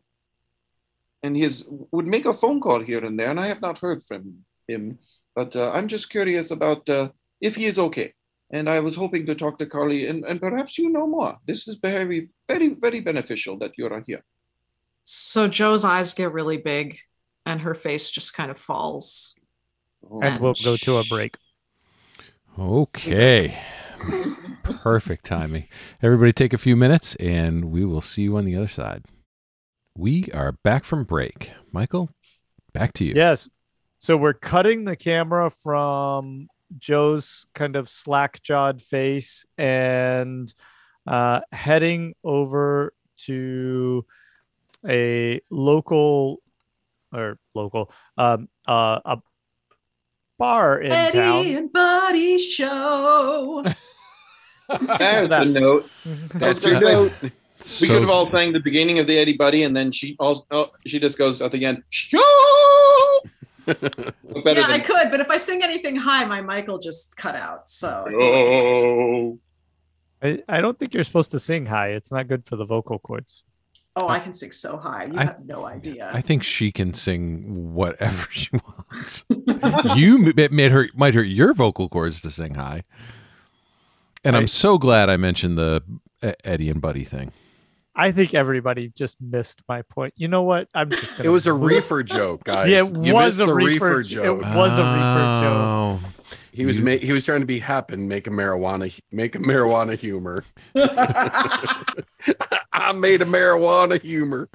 and his would make a phone call here and there, and I have not heard from him. But uh, I'm just curious about uh, if he is okay and I was hoping to talk to Carly, and, and perhaps you know more. This is very, very, very beneficial that you are here. So Joe's eyes get really big and her face just kind of falls. Oh, and we'll go to a break. Okay. Perfect timing. Everybody take a few minutes and we will see you on the other side. We are back from break. Michael, back to you. Yes. So we're cutting the camera from Joe's kind of slack jawed face and uh, heading over to a local or local um, uh, a bar in Eddie town. and Buddy show. *laughs* There's that. *laughs* the note. That's your note. We So- could have all sang the beginning of the Eddie Buddy, and then she also oh, she just goes at the end. Show. *laughs* Better yeah, I could, but if I sing anything high, my mic will just cut out. So oh. I, I don't think you're supposed to sing high. It's not good for the vocal cords. oh, I can sing so high. You I- have no idea. I think she can sing whatever *laughs* she wants. you it made her might hurt your vocal cords to sing high. And I'm so glad I mentioned the Eddie and Buddy thing. I think everybody just missed my point. You know what? I'm just gonna It was a reefer joke, *laughs* guys. Yeah, it You was a reefer reefer j- it was a reefer joke. Oh. He was You- ma- he was trying to be happen, make a marijuana make a marijuana humor. *laughs* I made a marijuana humor.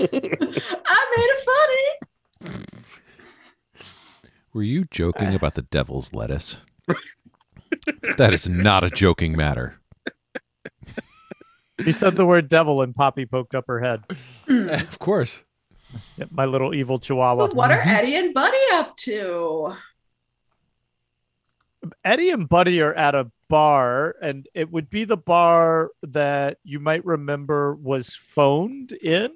I made it funny. Were you joking ah. about the devil's lettuce? *laughs* that is not a joking matter. He said the word devil and Poppy poked up her head. *clears throat* of course. Yep, my little evil chihuahua. So what are mm-hmm. Eddie and Buddy up to? Eddie and Buddy are at a bar, and it would be the bar that you might remember was phoned in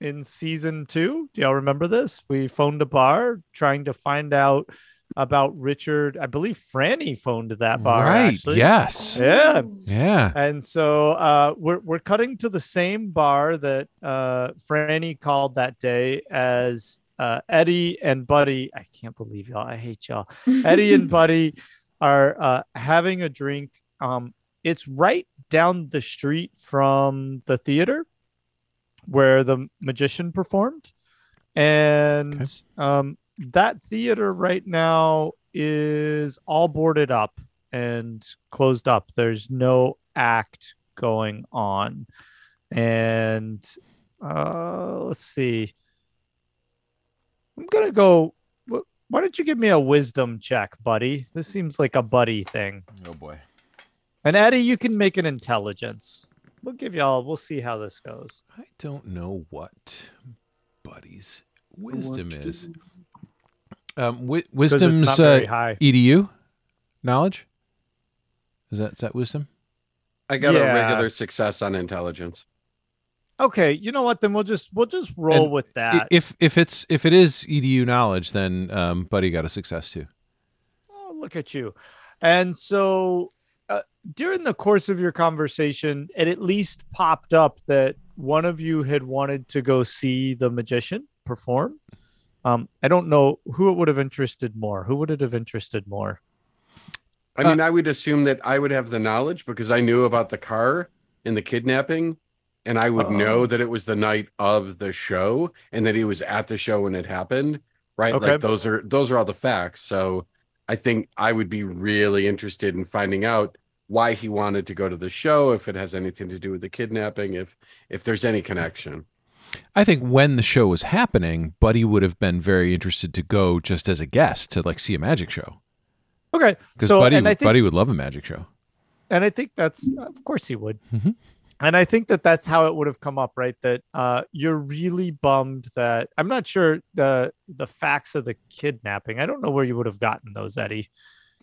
in season two. Do y'all remember this? We phoned a bar trying to find out about Richard. I believe Franny phoned that bar. right. Actually. Yes. Yeah. Yeah. And so uh, we're we're cutting to the same bar that uh, Franny called that day as uh, Eddie and Buddy. I can't believe y'all. I hate y'all. *laughs* Eddie and Buddy are uh, having a drink. Um, it's right down the street from the theater where the magician performed, and Okay. um, that theater right now is all boarded up and closed up. There's no act going on, and uh, let's see. I'm gonna go. Why don't you give me a wisdom check, buddy? This seems like a buddy thing. Oh boy. And Eddie, you can make an intelligence. We'll give y'all. We'll see how this goes. I don't know what Buddy's wisdom is. Um, wi- wisdom's it's not very uh, high. EDU knowledge. Is that is that wisdom? I got Yeah. a regular success on intelligence. Okay, you know what? Then we'll just we'll just roll And with that. If if it's if it is EDU knowledge, then um, Buddy got a success too. Oh, look at you. And so uh, during the course of your conversation, it at least popped up that one of you had wanted to go see the magician perform. Um, I don't know who it would have interested more. Who would it have interested more? I mean, I would assume that I would have the knowledge because I knew about the car and the kidnapping, and I would Oh. know that it was the night of the show and that he was at the show when it happened. Right? Okay. Like those are those are all the facts. So I think I would be really interested in finding out why he wanted to go to the show, if it has anything to do with the kidnapping, if if there's any connection. I think when the show was happening, Buddy would have been very interested to go just as a guest to like see a magic show Okay, because so Buddy and I think Buddy would love a magic show. and I think that's of course he would. Mhm. And I think that that's how it would have come up, right? That uh, you're really bummed that I'm not sure the the facts of the kidnapping. I don't know where you would have gotten those, Eddie.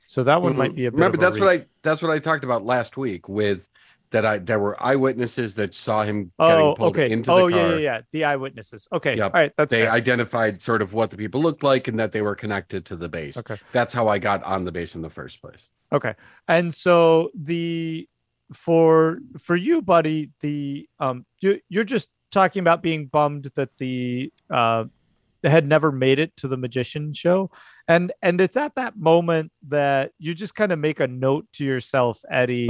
So that one might be a bit remember of a that's what. I that's what I talked about last week with that I there were eyewitnesses that saw him Oh, getting pulled okay. into oh, the car. yeah, yeah, yeah. The eyewitnesses. Okay. Yep. All right. That's they fair. identified sort of what the people looked like and that they were connected to the base. Okay. That's how I got on the base in the first place. Okay. And so the for for you, buddy, the um you you're just talking about being bummed that the uh had never made it to the magician show. And and it's at that moment that you just kind of make a note to yourself, Eddie,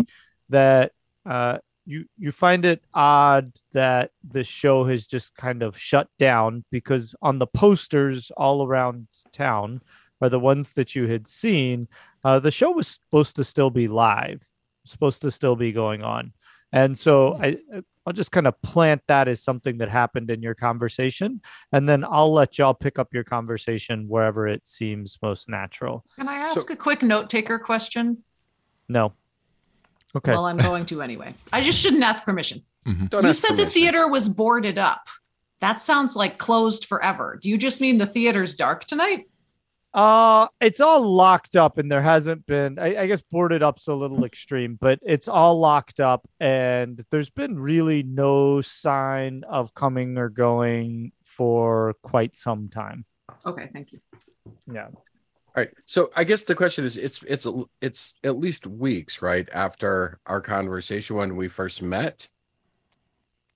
that uh you you find it odd that the show has just kind of shut down because on the posters all around town are the ones that you had seen uh, the show was supposed to still be live, supposed to still be going on. And so I, I'll just kind of plant that as something that happened in your conversation. And then I'll let y'all pick up your conversation wherever it seems most natural. Can I ask a quick note taker question? No. Okay. Well, I'm going to anyway. I just shouldn't ask permission. Don't you ask said the theater was boarded up. That sounds like closed forever. Do you just mean the theater's dark tonight? Uh, it's all locked up, and there hasn't been. I, I guess boarded up's a little extreme, but it's all locked up, and there's been really no sign of coming or going for quite some time. Okay, thank you. Yeah. All right. So I guess the question is it's it's it's at least weeks, right? After our conversation when we first met.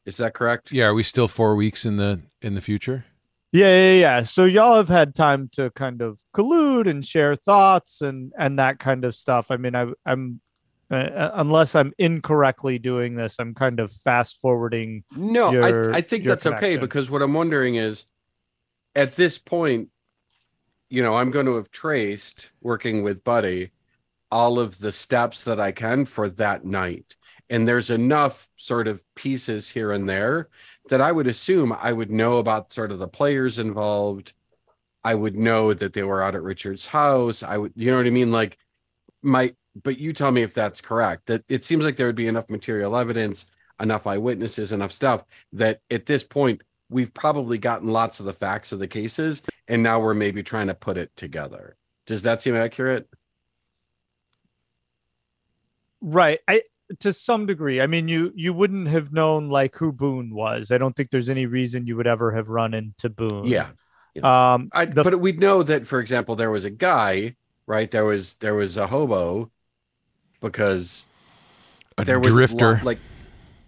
Is that correct? Yeah, are we still four weeks in the in the future? Yeah, yeah, yeah. So y'all have had time to kind of collude and share thoughts and and that kind of stuff. I mean, I, I'm uh, unless I'm incorrectly doing this, I'm kind of fast forwarding. No, your- I, I think your that's okay because what I'm wondering is at this point, you know, I'm going to have traced working with Buddy all of the steps that I can for that night. And there's enough sort of pieces here and there that I would assume I would know about sort of the players involved. I would know that they were out at Richard's house. I would, you know what I mean? Like, my, but you tell me if that's correct. That it seems like there would be enough material evidence. enough eyewitnesses, enough stuff that at this point we've probably gotten lots of the facts of the cases, and now we're maybe trying to put it together. Does that seem accurate? Right. I to some degree. I mean, you you wouldn't have known like who Boone was. I don't think there's any reason you would ever have run into Boone. Yeah. Um. I, the but we'd know that, for example, there was a guy, right? There was there was a hobo because A there was a drifter. lot- like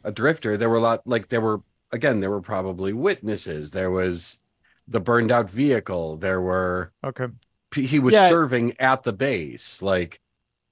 a drifter. There were a lot like there were again there were probably witnesses. There was the burned out vehicle. There were okay. he was Yeah. serving at the base like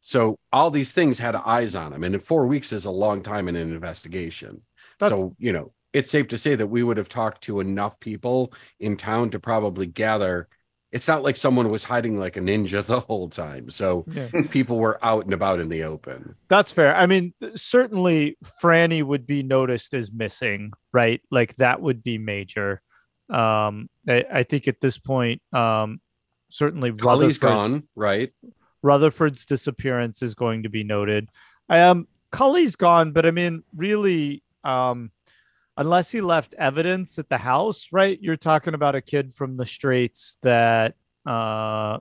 so all these things had eyes on him and in four weeks is a long time in an investigation That's so you know it's safe to say that we would have talked to enough people in town to probably gather it's not like someone was hiding like a ninja *laughs* the whole time so yeah. *laughs* people were out and about in the open That's fair. I mean, certainly Franny would be noticed as missing, right? Like that would be major. Um, I, I think at this point, um, certainly Cully's gone right Rutherford's disappearance is going to be noted. Um, Cully's gone, but I mean, really, um, unless he left evidence at the house, right? You're talking about a kid from the straits that, uh,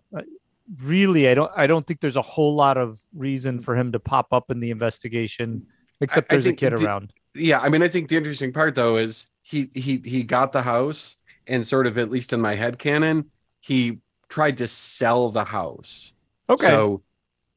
really, I don't, I don't think there's a whole lot of reason for him to pop up in the investigation, except I there's a kid the- around. yeah i mean i think the interesting part though is he he he got the house and sort of at least in my head canon he tried to sell the house Okay. so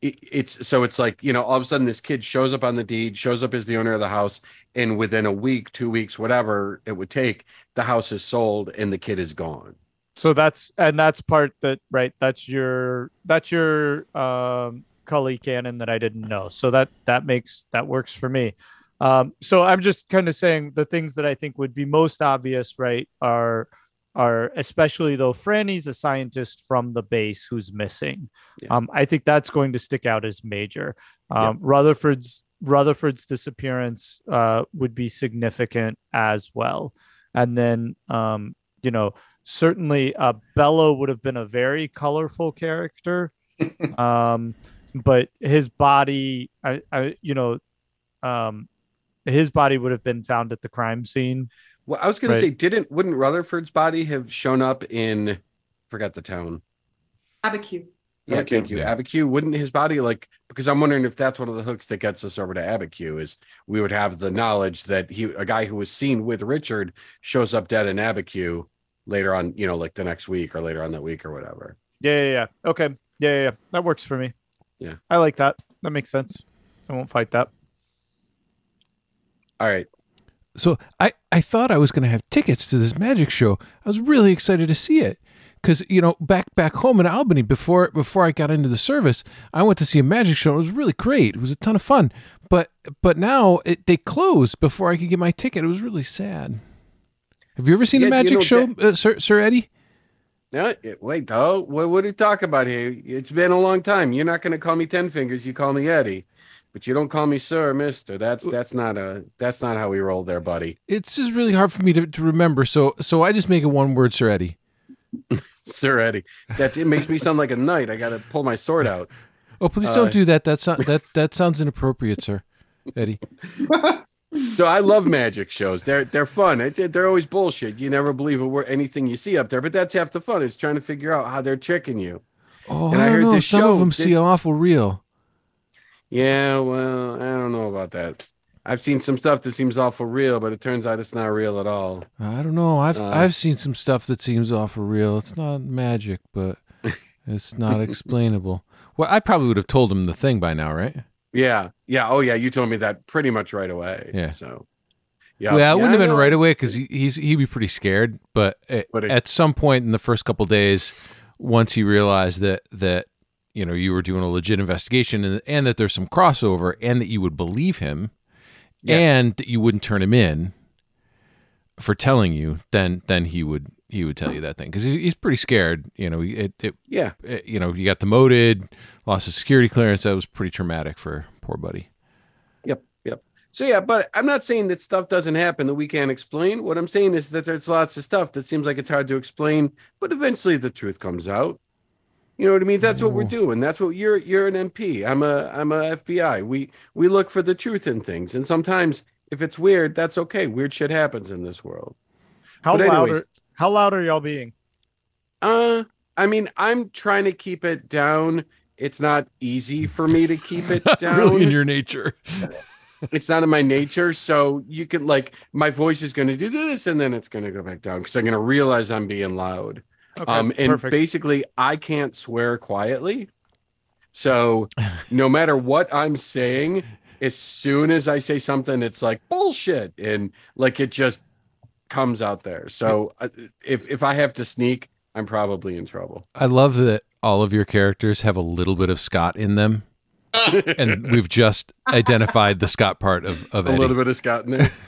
it, it's so it's like you know all of a sudden this kid shows up on the deed shows up as the owner of the house and within a week two weeks whatever it would take the house is sold and the kid is gone so that's and that's part that right that's your that's your um Cully canon that I didn't know. So that that makes that works for me. Um so I'm just kind of saying the things that I think would be most obvious, right, are are especially though Franny's a scientist from the base who's missing. Yeah. Um I think that's going to stick out as major. Um Rutherford's Rutherford's disappearance uh would be significant as well. And then um you know certainly uh Bello would have been a very colorful character *laughs* um but his body I, I you know um his body would have been found at the crime scene well i was gonna say didn't wouldn't rutherford's body have shown up in forgot the town Abiquiu. Yeah, Abiquiu. thank you. Yeah. Abiquiu, wouldn't his body like because I'm wondering if that's one of the hooks that gets us over to Abiquiu is we would have the knowledge that he a guy who was seen with Richard shows up dead in Abiquiu later on, you know, like the next week or later on that week or whatever. yeah yeah, yeah. okay yeah, yeah yeah that works for me Yeah. i like that that makes sense i won't fight that All right. So I, I thought I was going to have tickets to this magic show. I was really excited to see it because you know back back home in Albany before before I got into the service, I went to see a magic show. It was really great. It was a ton of fun. But but now it, they closed before I could get my ticket. It was really sad. Have you ever seen Yeah, a you magic know, show, uh, Sir Sir Eddie? No, it- wait Oh, What what are you talking about here? It's been a long time. You're not gonna call me ten fingers, you call me Eddie. But you don't call me sir or mister. That's that's not a that's not how we roll there, buddy. It's just really hard for me to, to remember. So so I just make it one word, Sir Eddie. *laughs* Sir Eddie. That it makes me sound like a knight. I gotta pull my sword out. Oh, please Uh, don't do that. That's not, that that sounds inappropriate, sir. Eddie. *laughs* So I love magic shows. They're they're fun. They're always bullshit. You never believe a word, anything you see up there. But that's half the fun. Is trying to figure out how they're tricking you. Oh, And I I, heard know. this Some show of them did- seem awful real. Yeah, well, I don't know about that. I've seen some stuff that seems awful real, but it turns out it's not real at all. I don't know. I've Uh, I've seen some stuff that seems awful real. It's not magic, but *laughs* it's not explainable. Well, I probably would have told him the thing by now, right? Yeah, yeah. Oh, yeah. You told me that pretty much right away. Yeah. So, yeah. well, it wouldn't have been right away because he, he's he'd be pretty scared. But at, But it- at some point in the first couple days, once he realized that that you know you were doing a legit investigation and and that there's some crossover and that you would believe him Yeah. and that you wouldn't turn him in for telling you, then then he would he would tell you that thing because he's pretty scared. You know, it, it Yeah. it- you know, you got demoted, lost his security clearance. That was pretty traumatic for poor buddy. Yep. Yep. So yeah, but I'm not saying that stuff doesn't happen that we can't explain. What I'm saying is that there's lots of stuff that seems like it's hard to explain, but eventually the truth comes out. You know what I mean? That's what we're doing. That's what you're you're an MP. I'm a I'm a FBI. We we look for the truth in things. And sometimes if it's weird, that's okay. Weird shit happens in this world. How But loud? anyways- Are, how loud are y'all being? Uh, I mean, I'm trying to keep it down. It's not easy for me to keep it *laughs* down. really in your nature. *laughs* it's not in my nature. So you could like my voice is going to do this, and then it's going to go back down because I'm going to realize I'm being loud. Okay, um, and perfect. basically, I can't swear quietly. So *laughs* no matter what I'm saying, as soon as I say something, it's like bullshit, and like it just comes out there. So uh, if if I have to sneak, I'm probably in trouble. I love that all of your characters have a little bit of Scott in them, *laughs* and we've just identified the Scott part of of A Eddie. little bit of Scott in there. *laughs*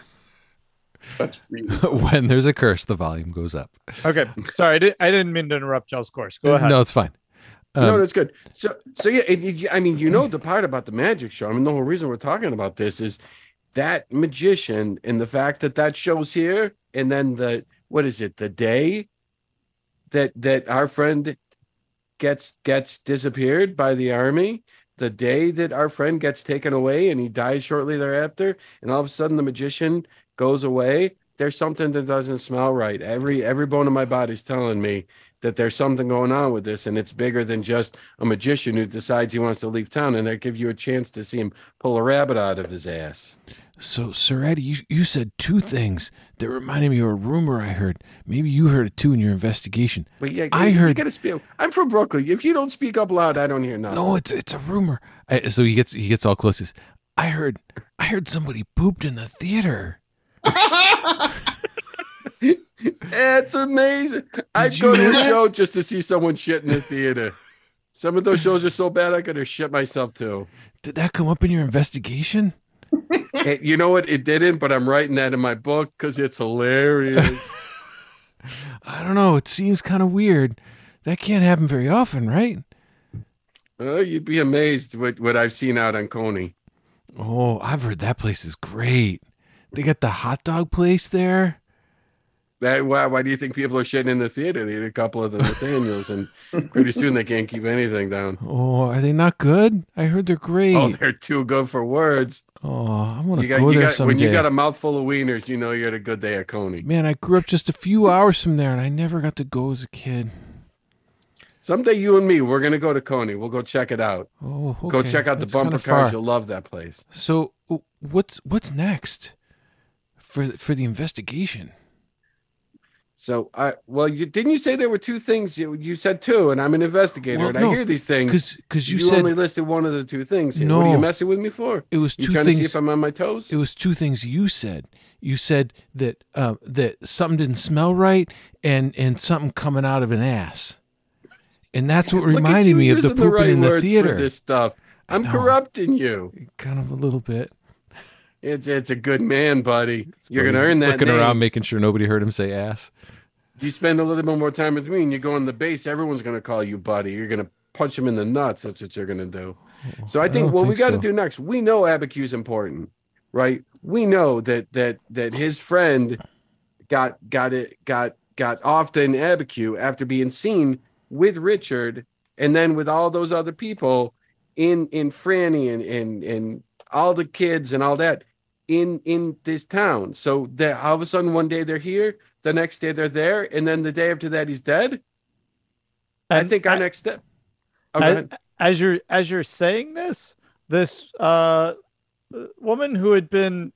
That's *laughs* really when there's a curse, the volume goes up. okay, sorry, I, did, I didn't mean to interrupt y'all's course. Go ahead. No, it's fine. no, Um, that's good. So, so yeah, it, it- I mean, you know, the part about the magic show. I mean, the whole reason we're talking about this is that magician and the fact that that show's here, and then the what is it? The day that that our friend gets gets disappeared by the army. The day that our friend gets taken away and he dies shortly thereafter, and all of a sudden the magician goes away. There's something that doesn't smell right. Every every bone in my body's telling me that there's something going on with this and it's bigger than just a magician who decides he wants to leave town and they give you a chance to see him pull a rabbit out of his ass So, Sir Eddie, you, you said two things that reminded me of a rumor I heard. Maybe you heard it too in your investigation. but yeah I you, heard- you gotta speak i'm from brooklyn if you don't speak up loud i don't hear nothing No, it's it's a rumor. I, so he gets he gets all close. He says, I heard I heard somebody pooped in the theater. It's amazing i'd go to a that? show just to see someone shit in the theater some of those shows are so bad i could have shit myself too Did that come up in your investigation? *laughs* Hey, you know what it didn't but i'm writing that in my book because it's hilarious *laughs* I don't know. It seems kind of weird. That can't happen very often, right? Oh, you'd be amazed what, what I've seen out on Coney. Oh, I've heard that place is great. They got the hot dog place there. That why, why do you think people are shitting in the theater? They eat a couple of the Nathaniels, and pretty soon they can't keep anything down. Oh, are they not good? I heard they're great. Oh, they're too good for words. Oh, I want to go you there got someday. when you got a mouthful of wieners, you know you had a good day at Coney. Man, I grew up just a few hours from there, and I never got to go as a kid. Someday you and me, we're gonna go to Coney. We'll go check it out. Oh, Go check out the bumper cars. You'll love that place. So, what's what's next for for the investigation? So I well, you didn't you say there were two things? You, you said two, and I'm an investigator, Well, and no, I hear these things. Because you, you said only listed one of the two things. Here. What are you No. messing with me for? it was You two trying things. to see if I'm on my toes? it was two things you said. You said that uh, that something didn't smell right, and and something coming out of an ass, and that's what reminded me of the pooping right in the theater. This stuff. I'm corrupting you. Kind of a little bit. It's it's a good man, buddy. You're gonna earn that. Looking name. around, making sure nobody heard him say ass. You spend a little bit more time with me, and you go on the base. Everyone's gonna call you buddy. You're gonna punch him in the nuts. That's what you're gonna do. Oh, so I think don't what we got to so. do next. We know Abiquiu's important, right? We know that that that his friend got got it got got off in Abacu after being seen with Richard, and then with all those other people in in Franny and and and all the kids and all that in in this town. So that all of a sudden one day they're here, the next day they're there, and then the day after that he's dead. I And think our a- next step. Oh, as you're as you're saying this, this uh woman who had been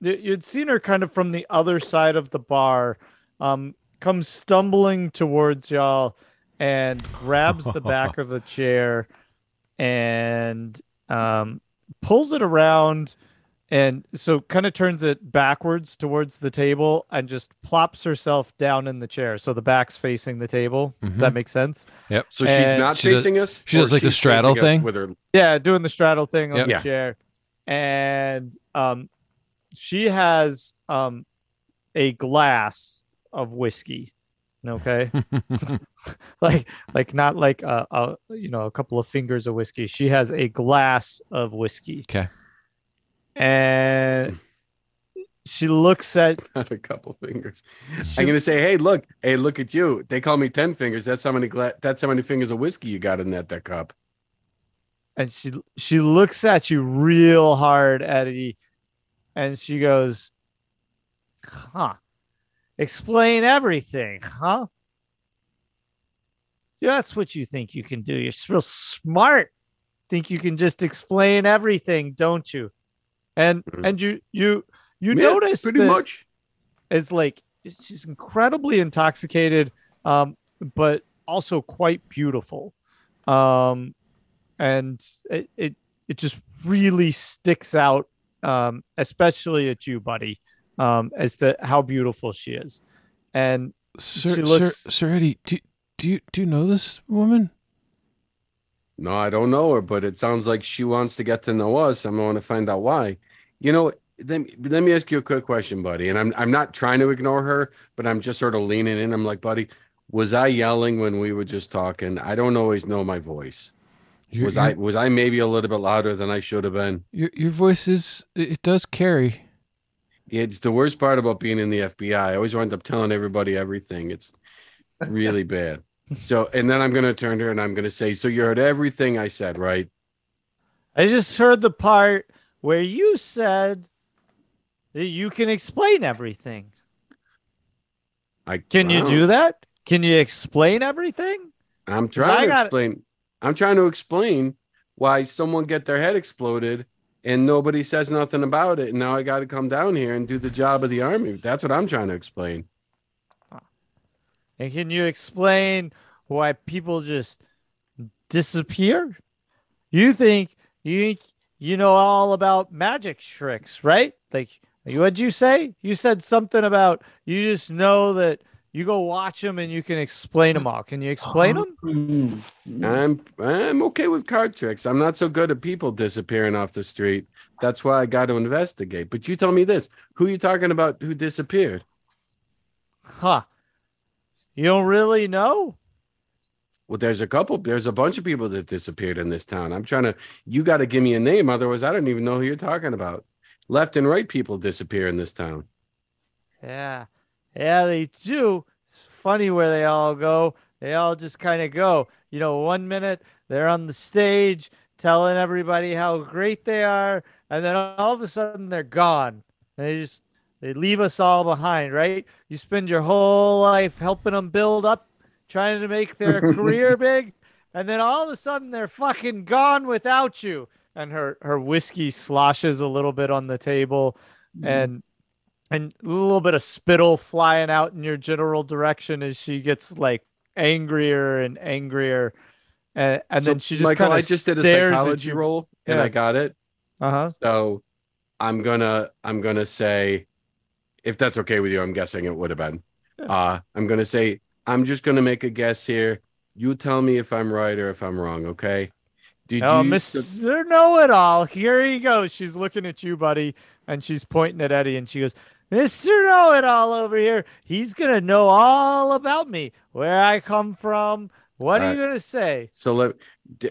you'd seen her kind of from the other side of the bar um comes stumbling towards y'all and grabs the back *laughs* of the chair and um pulls it around and so kind of turns it backwards towards the table and just plops herself down in the chair so the back's facing the table does that make sense Yep. So she's and not she does- us. she does like the straddle thing? with her. Yeah, doing the straddle thing on Yep. the Yeah. chair. And um she has um a glass of whiskey. Okay. *laughs* *laughs* like like not like a, a you know a couple of fingers of whiskey. She has a glass of whiskey. Okay. And she looks *laughs* at Not a couple fingers. she, I'm gonna say, hey, look, hey, look at you. They call me ten fingers. That's how many gla- That's how many fingers of whiskey you got in that that cup. and she she looks at you real hard, Eddie, and she goes, "Huh? Explain everything, huh?" Yeah, that's what you think you can do. You're real smart. Think you can just explain everything, don't you? And Mhm. and you you you Yeah, notice pretty much. is like she's incredibly intoxicated, um, but also quite beautiful. Um, and it, it it just really sticks out, um, especially at you, buddy, um, as to how beautiful she is. And Sir, She looks- Sir, Sir Eddie, do, do you do you know this woman? No, I don't know her, but it sounds like she wants to get to know us. I'm going to find out why. You know, let me, let me ask you a quick question, buddy. And I'm I'm not trying to ignore her, but I'm just sort of leaning in. I'm like, buddy, was I yelling when we were just talking? I don't always know my voice. Your, was your, I was I maybe a little bit louder than I should have been? Your your voice is it it does carry. It's the worst part about being in the FBI. I always wind up telling everybody everything. It's really *laughs* bad. So, and then I'm going to turn to her and I'm going to say, So you heard everything I said, right? I just heard the part where you said that you can explain everything. I Can you do that? Can you explain everything? I'm trying to explain. I'm trying to explain why someone get their head exploded and nobody says nothing about it. And now I got to come down here and do the job of the army. That's what I'm trying to explain. And can you explain why people just disappear? You think you think you know all about magic tricks, right? Like what'd you say? You said something about you just know that you go watch them and you can explain them all. Can you explain them? Mm. I'm I'm okay with card tricks. I'm not so good at people disappearing off the street. That's why I got to investigate. But you tell me this: who you talking about? Who disappeared? Huh. You don't really know? Well, there's a couple. There's a bunch of people that disappeared in this town. I'm trying to. You got to give me a name, otherwise I don't even know who you're talking about. Left and right people disappear in this town. Yeah. Yeah, they do. It's funny where they all go. They all just kind of go. You know, one minute they're on the stage telling everybody how great they are, and then all of a sudden they're gone. And they just they leave us all behind, right? You spend your whole life helping them build up, trying to make their *laughs* career big, and then all of a sudden they're fucking gone without you. And her her whiskey sloshes a little bit on the table, and and a little bit of spittle flying out in your general direction as she gets like angrier and angrier, and, and So, then she just Michael, kind of I just did a psychology roll and Yeah. I got it. Uh huh. So I'm gonna I'm gonna say, if that's okay with you, I'm guessing it would have been. Uh I'm gonna say I'm just gonna make a guess here. You tell me if I'm right or if I'm wrong, okay? Did Oh, you Mr. Know It All. Here he goes. She's looking at you, buddy, and she's pointing at Eddie, and she goes, Mr. Know It All over here. He's gonna know all about me, where I come from. What are you gonna say, so let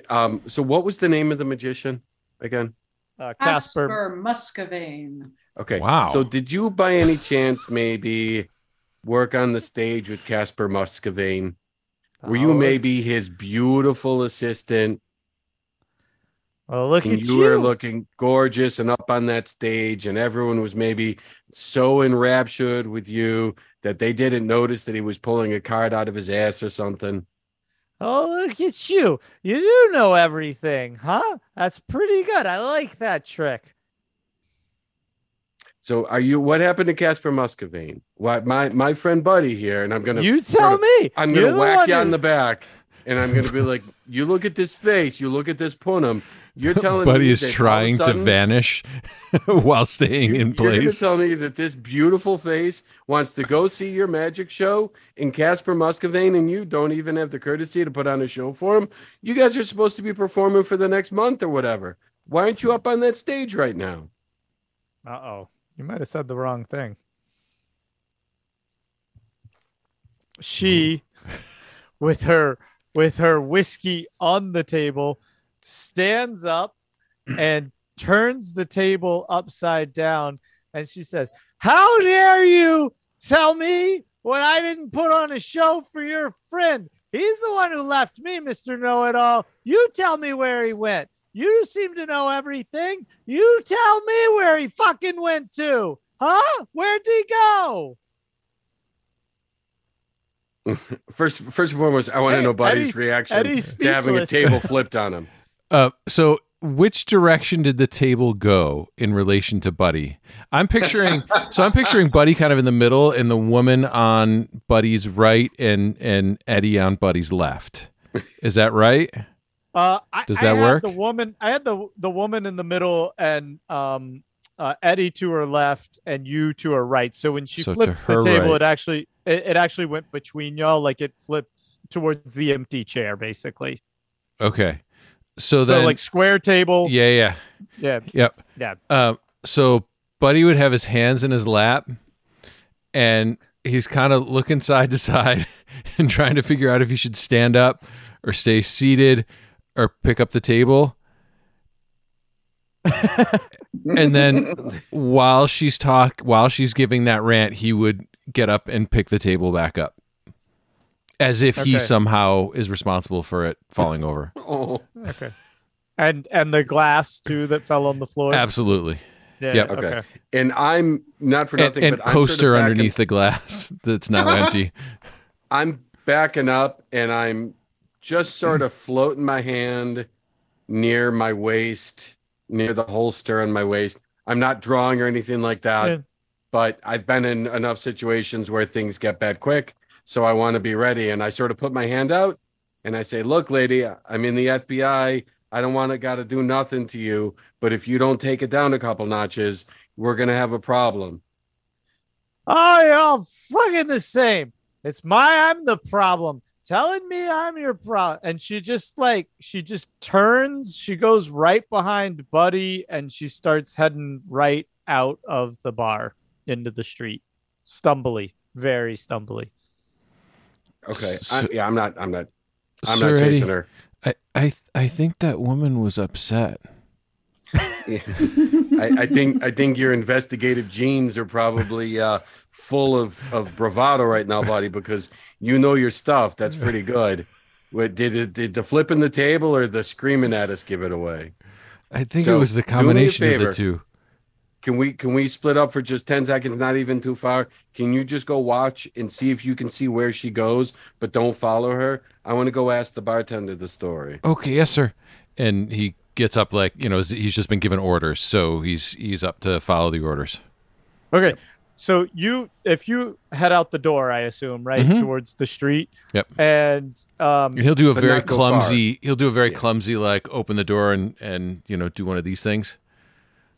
um so what was the name of the magician again? uh, Casper? Casper Muscovane. Okay. Wow. So did you by any chance maybe work on the stage with Casper Muscovane? Were you Oh, maybe his beautiful assistant? Well, look and at you you. were looking gorgeous and up on that stage, and everyone was maybe so enraptured with you that they didn't notice that he was pulling a card out of his ass or something. Oh, look at you. You do know everything, huh? That's pretty good. I like that trick. So, are you? What happened to Casper Muscovine? What my my friend Buddy here, and I'm gonna You sort tell of- me. I'm gonna the whack you who- on the back, and I'm gonna be *laughs* like, "You look at this face. You look at this punum. You're *laughs* telling Buddy me is that all of a trying to vanish *laughs* while staying You- in You're going tell me that this beautiful face wants to go see your magic show in Casper Muscovine and you don't even have the courtesy to put on a show for him? You guys are supposed to be performing for the next month or whatever. Why aren't you up on that stage right now? Uh oh. You might have said the wrong thing. She, *laughs* with her with her whiskey on the table, stands up *clears throat* and turns the table upside down, and she says, "How dare you tell me what I didn't put on a show for your friend? He's the one who left me, Mister Know It All. You tell me where he went. You seem to know everything. You tell me where he fucking went to. Huh? Where'd he go? *laughs* First, first and foremost, I want to know Buddy's Eddie's- reaction Eddie's to having a speechless. table flipped on him. *laughs* Uh, so which direction did the table go in relation to Buddy? I'm picturing so I'm picturing Buddy kind of in the middle and the woman on Buddy's right and and Eddie on Buddy's left. Is that right? Uh, I, Does I that had work? The woman, I had the the woman in the middle, and um, uh, Eddie to her left, and you to her right. So when she So flipped the table, right. it actually it, it actually went between y'all, like it flipped towards the empty chair, basically. Okay. So So then like square table. yeah, yeah. yeah, Yep. yeah. Uh, so Buddy would have his hands in his lap and he's kind of looking side to side *laughs* and trying to figure out if he should stand up or stay seated or pick up the table. and then while she's talk while she's giving that rant, he would get up and pick the table back up. As if he Okay. somehow is responsible for it falling over. *laughs* Oh, Okay. And and the glass too that fell on the floor. Absolutely. Yeah. yep. Okay. and I'm not for And, nothing, and but I'm sort of coaster backing- underneath the glass *laughs* that's now empty. *laughs* I'm backing up and I'm just sort of float in my hand near my waist, near the holster on my waist. I'm not drawing or anything like that, Yeah. but I've been in enough situations where things get bad quick. So I want to be ready. And I sort of put my hand out and I say, Look, lady, I'm in the FBI. I don't want to got to do nothing to you. But if you don't take it down a couple notches, we're going to have a problem. Oh, you're all fucking the same. It's my I'm the problem. Telling me I'm your problem. And she just like she just turns, she goes right behind Buddy and she starts heading right out of the bar into the street. Stumbly, very stumbly. Okay. So- I'm, yeah, I'm not, I'm not, I'm Sir not Eddie, chasing her. I, I I think that woman was upset. *laughs* Yeah. I, I think I think your investigative genes are probably uh, full of, of bravado right now, buddy, because you know your stuff. That's pretty good. What did it did the flipping the table or the screaming at us give it away? I think So, it was the do me combination of the two. Can we can we split up for just 10 seconds, not even too far? Can you just go watch and see if you can see where she goes, but don't follow her? I want to go ask the bartender the story. Okay, yes, sir. And he gets up like you know he's just been given orders, so he's he's up to follow the orders. Okay. So you if you head out the door, I assume, right? Mhm. Towards the street. Yep. And um And he'll do a very not far. clumsy. He'll do a very Yeah. clumsy like open the door and and you know do one of these things.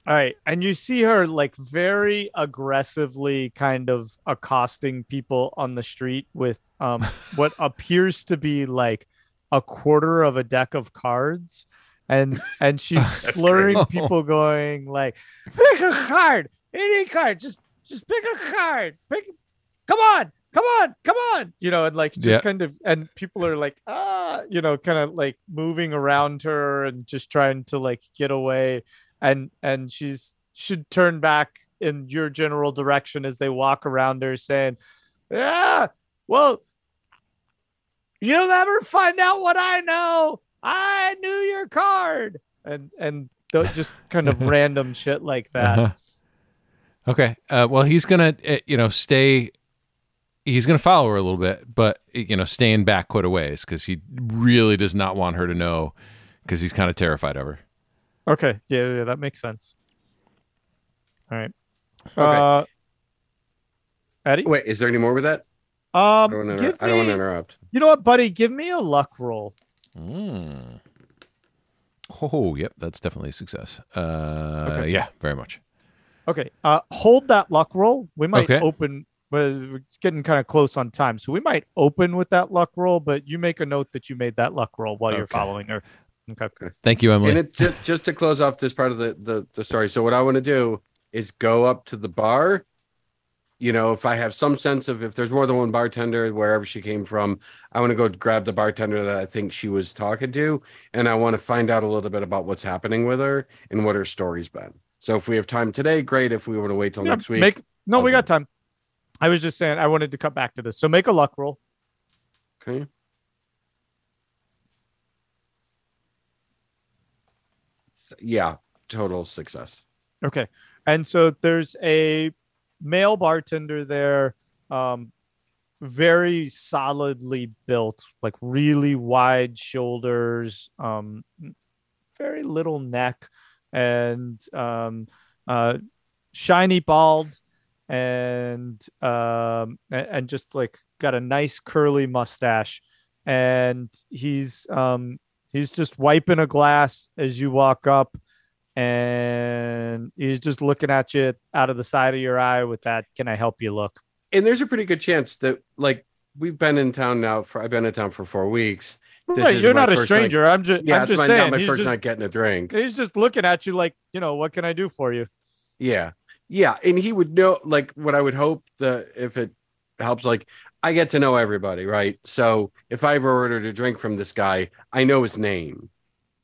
All right. And you see her like very aggressively kind of accosting people on the street with um *laughs* what appears to be like a quarter of a deck of cards. And and she's *laughs* slurring great. *laughs* people going like, pick a card, any card, just just pick a card. Pick come on, come on, come on. You know, and like just Yeah. kind of and people are like, ah, you know, kind of like moving around her and just trying to like get away and and she's should turn back in your general direction as they walk around her saying yeah well you'll never find out what i know i knew your card and and th- just kind of *laughs* random shit like that Uh-huh. Okay. Uh, well, he's gonna uh, you know stay. He's gonna follow her a little bit, but you know, staying back quite a ways because he really does not want her to know because he's kind of terrified of her. okay yeah, yeah that makes sense all right Okay. uh eddie Wait, is there any more with that? I um don't want to I don't want to interrupt. you know what buddy give me a luck roll Mm. Oh, yep, that's definitely a success. Uh, Okay. yeah, very much. Okay. Uh, hold that luck roll. We might Okay. open. We're getting kind of close on time, so we might open with that luck roll. But you make a note that you made that luck roll while you're following her. Okay. Thank you, Emily. And it just, just to close off this part of the, the the story. So what I want to do is go up to the bar. You know, if I have some sense of if there's more than one bartender wherever she came from, I want to go grab the bartender that I think she was talking to, and I want to find out a little bit about what's happening with her and what her story's been. So if we have time today, great. If we want to wait till Yeah, next week, Make no, we got time. I was just saying I wanted to cut back to this. So make a luck roll. okay. yeah, total success. Okay. And so there's a male bartender there, um, very solidly built, like really wide shoulders, um, very little neck, and um, uh, shiny bald, and um, and just like got a nice curly mustache, and he's um, he's just wiping a glass as you walk up and he's just looking at you out of the side of your eye with that can i help you look And there's a pretty good chance that like we've been in town now for I've been in town for four weeks. This right is you're not a first night- stranger i'm just Yeah, i'm it's just my, saying my first just, night getting a drink. he's just looking at you like you know what can i do for you Yeah. Yeah. And he would know like what I would hope that if it helps, like I get to know everybody, right? So if I ever ordered a drink from this guy, I know his name,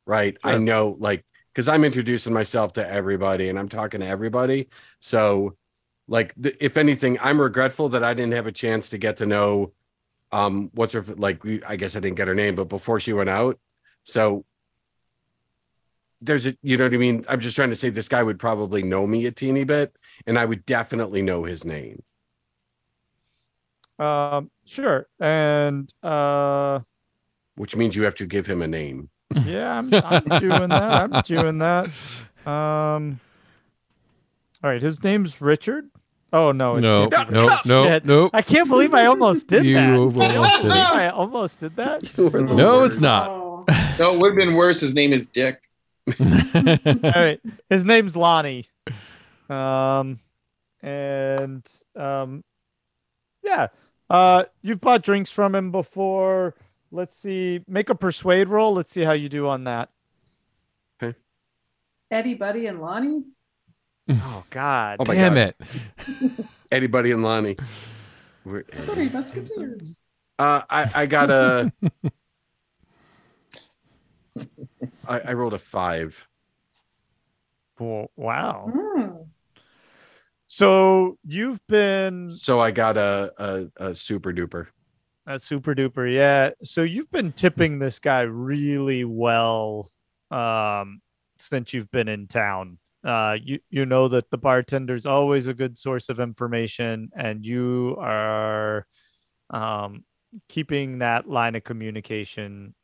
right? I know like because I'm introducing myself to everybody and I'm talking to everybody. So like th- if anything, I'm regretful that I didn't have a chance to get to know um what's her like I guess I didn't get her name, but before she went out. So there's a you know what I mean? I'm just trying to say this guy would probably know me a teeny bit, and I would definitely know his name. um sure and uh Which means you have to give him a name. yeah i'm, I'm doing that i'm doing that *laughs* um all right his name's richard oh no it No, no, no, *laughs* no. i can't believe i almost did You that almost did i almost did that You were the No, it's not. Oh. No, it would have been worse. His name is Dick. *laughs* All right. His name's Lonnie. Um and um yeah. Uh you've bought drinks from him before. Let's see. Make a persuade roll. Let's see how you do on that. Okay. Eddie, Buddy, and Lonnie. Oh god. Oh Damn God. it. Eddie, Buddy, and Lonnie. We're- Three Musketeers. Uh, I I got a. *laughs* I, I rolled a five. Wo- Wow. Mm. So you've been So I got a a, a super duper. a super duper, yeah. So you've been tipping this guy really well um since you've been in town. Uh you you know that the bartender's always a good source of information and you are um keeping that line of communication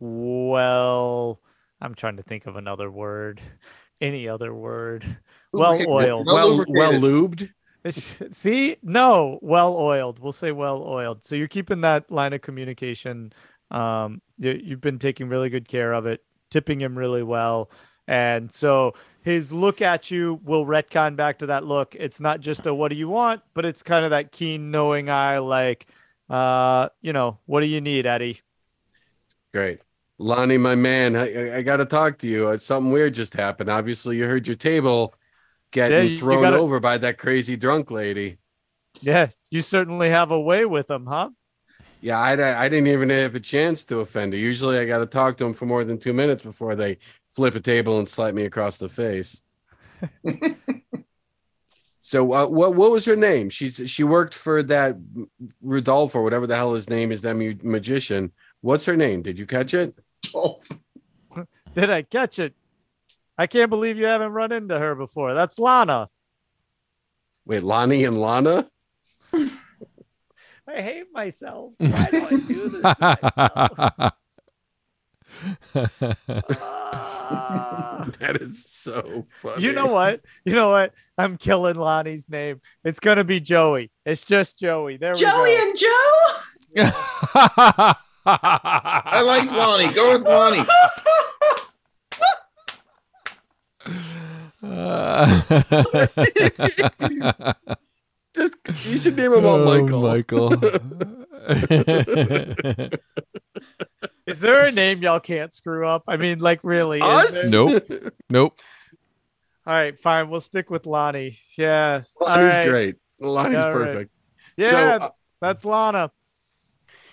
well I'm trying to think of another word. *laughs* Any other word. Well oiled. Well well lubed. *laughs* See, no, well oiled. We'll say well oiled. So you're keeping that line of communication. Um, you, you've been taking really good care of it, tipping him really well. And so his look at you will retcon back to that look. It's not just a what do you want, but it's kind of that keen, knowing eye, like, uh, you know, what do you need, Eddie? Great. Lonnie, my man, I, I- got to talk to you. Uh, Something weird just happened. Obviously, you heard your table getting Yeah, you- you thrown gotta- over by that crazy drunk lady. Yeah, you certainly have a way with them, huh? Yeah, I, I didn't even have a chance to offend her. Usually, I got to talk to them for more than two minutes before they flip a table and slap me across the face. *laughs* so, uh, what what was her name? She's she worked for that Rudolph or whatever the hell his name is, that mu- magician. What's her name? Did you catch it? *laughs* Did I catch it? I can't believe you haven't run into her before. That's Lana. Wait, Lonnie and Lana. *laughs* I hate myself. Why do I do this to myself? Ah. *laughs* That is so funny. you know what? You know what? I'm killing Lonnie's name. It's gonna be Joey. It's just Joey. There Joey we go. and Joe. *laughs* I like Lonnie. Go with Lonnie. *laughs* Just, you should name him all Oh, Michael. Michael. Is there a name y'all can't screw up? I mean, like really? Us? there? Nope. nope. All right, fine. We'll stick with Lonnie. Yeah. All Lonnie's right. great. Lonnie's All right. perfect. Yeah, So, uh, that's Lana.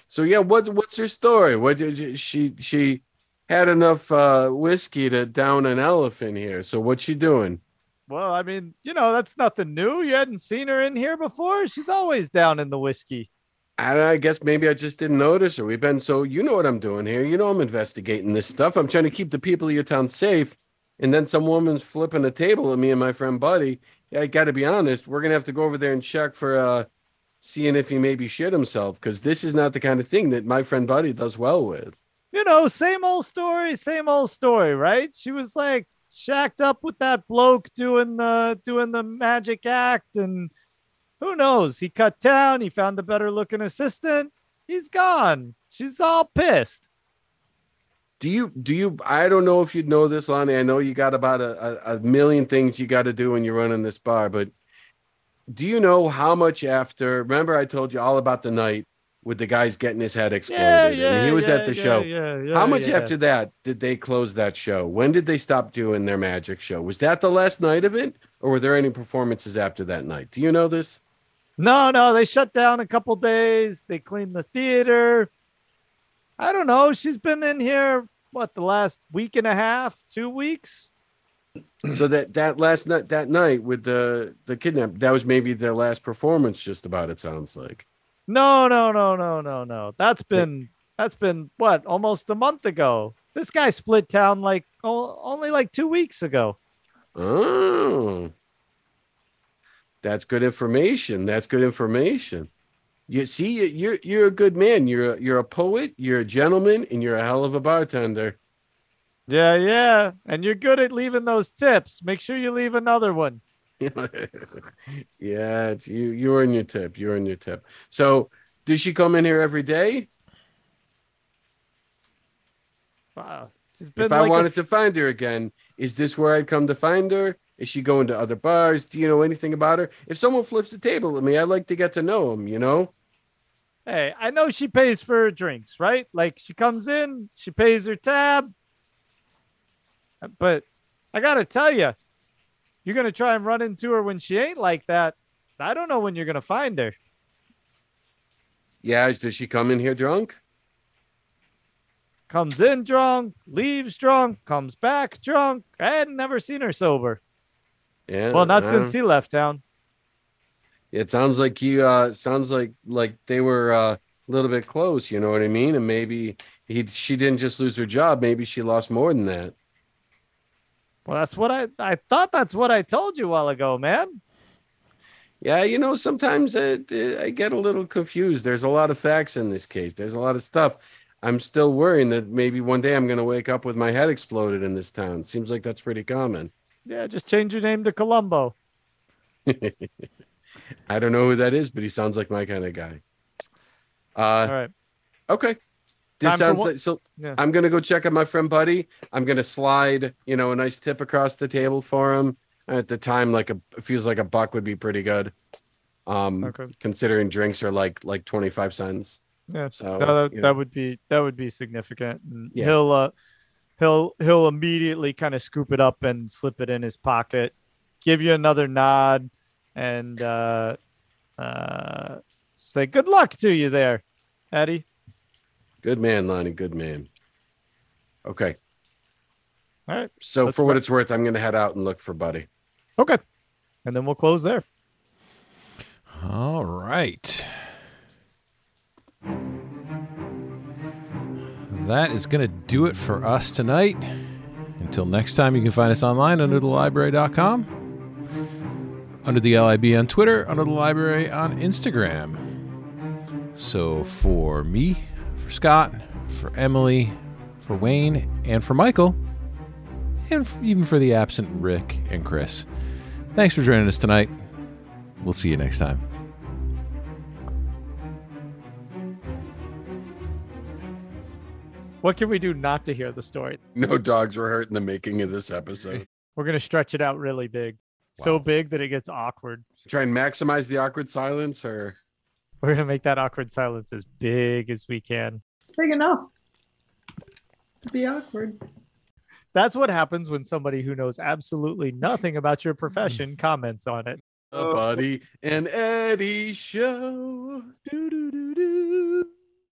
So yeah, what what's her story? What did you, she she had enough uh, whiskey to down an elephant here? So what's she doing? Well, I mean, you know, that's nothing new. You hadn't seen her in here before. She's always down in the whiskey. I, I guess maybe I just didn't notice or We've been so you know what I'm doing here. You know I'm investigating this stuff. I'm trying to keep the people of your town safe. and then some woman's flipping a table at me and my friend Buddy. I got to be honest. We're gonna have to go over there and check for uh, seeing if he maybe shit himself because this is not the kind of thing that my friend Buddy does well with. You know, same old story, same old story, right? She was like shacked up with that bloke doing the doing the magic act, and who knows? He cut down. He found a better looking assistant. He's gone. She's all pissed. Do you do you I don't know if you'd know this, Lonnie. I know you got about a, a, a million things you got to do when you're running this bar, but do you know how much after remember I told you all about the night with the guys getting his head exploded Yeah, yeah. and he was yeah, at the show. Yeah, yeah, how much after that did they close that show? When did they stop doing their magic show? Was that the last night of it? Or were there any performances after that night? Do you know this? No, no, they shut down a couple days. They cleaned the theater. I don't know. She's been in here what the last week and a half, two weeks. so that that last night that night with the the kidnap that was maybe their last performance just about it sounds like No, no, no, no, no, no. That's been that's been what almost a month ago. This guy split town like o- only like two weeks ago. oh that's good information that's good information you see you- you're you're a good man you're a, you're a poet you're a gentleman and you're a hell of a bartender Yeah, yeah. And you're good at leaving those tips. Make sure you leave another one. *laughs* yeah it's you you're in your tip you're in your tip so does she come in here every day Wow. She's been if I like a wanted f- to find her again, is this where I'd come to find her? Is she going to other bars? Do you know anything about her? If someone flips the table at me, I'd like to get to know him, you know? Hey, I know she pays for her drinks, right? Like she comes in, she pays her tab. But I gotta tell you, you're gonna try and run into her when she ain't like that. I don't know when you're gonna find her. Yeah, does she come in here drunk? Comes in drunk, leaves drunk, comes back drunk. I had never seen her sober. Yeah. Well, not since he left town. It sounds like you uh sounds like like they were uh, a little bit close, you know what I mean? And maybe he she didn't just lose her job, maybe she lost more than that. Well, that's what I I thought. That's what I told you a while ago, man. Yeah, you know, sometimes I, I get a little confused. There's a lot of facts in this case. There's a lot of stuff. I'm still worrying that maybe one day I'm going to wake up with my head exploded in this town. Seems like that's pretty common. Yeah, just change your name to Columbo. *laughs* I don't know who that is, but he sounds like my kind of guy. All Uh, right. okay. This Time sounds like so. Yeah. I'm gonna go check on my friend Buddy. I'm gonna slide, you know, a nice tip across the table for him. At the time, like a it feels like a buck would be pretty good. Um, Okay. considering drinks are like like 25 cents. Yeah. So No, that, know. that would be that would be significant. Yeah. He'll uh, he'll he'll immediately kind of scoop it up and slip it in his pocket, give you another nod, and uh, uh, say good luck to you there, Eddie. Good man, Lonnie. Good man. Okay. All right. So Let's for what it's worth, I'm gonna head out and look for Buddy. Okay. And then we'll close there. All right. That is going to do it for us tonight. Until next time, you can find us online under the library.com, under the LIB on Twitter, under the library on Instagram. So for me, for Scott, for Emily, for Wayne, and for Michael, and even for the absent Rick and Chris, thanks for joining us tonight. We'll see you next time. What can we do not to hear the story? No dogs were hurt in the making of this episode. *laughs* We're gonna stretch it out really big, so big that it gets awkward. Try and maximize the awkward silence, or We're gonna make that awkward silence as big as we can. It's big enough to be awkward. That's what happens when somebody who knows absolutely nothing about your profession *laughs* comments on it. a Buddy and Eddie show. Do, do, do, do.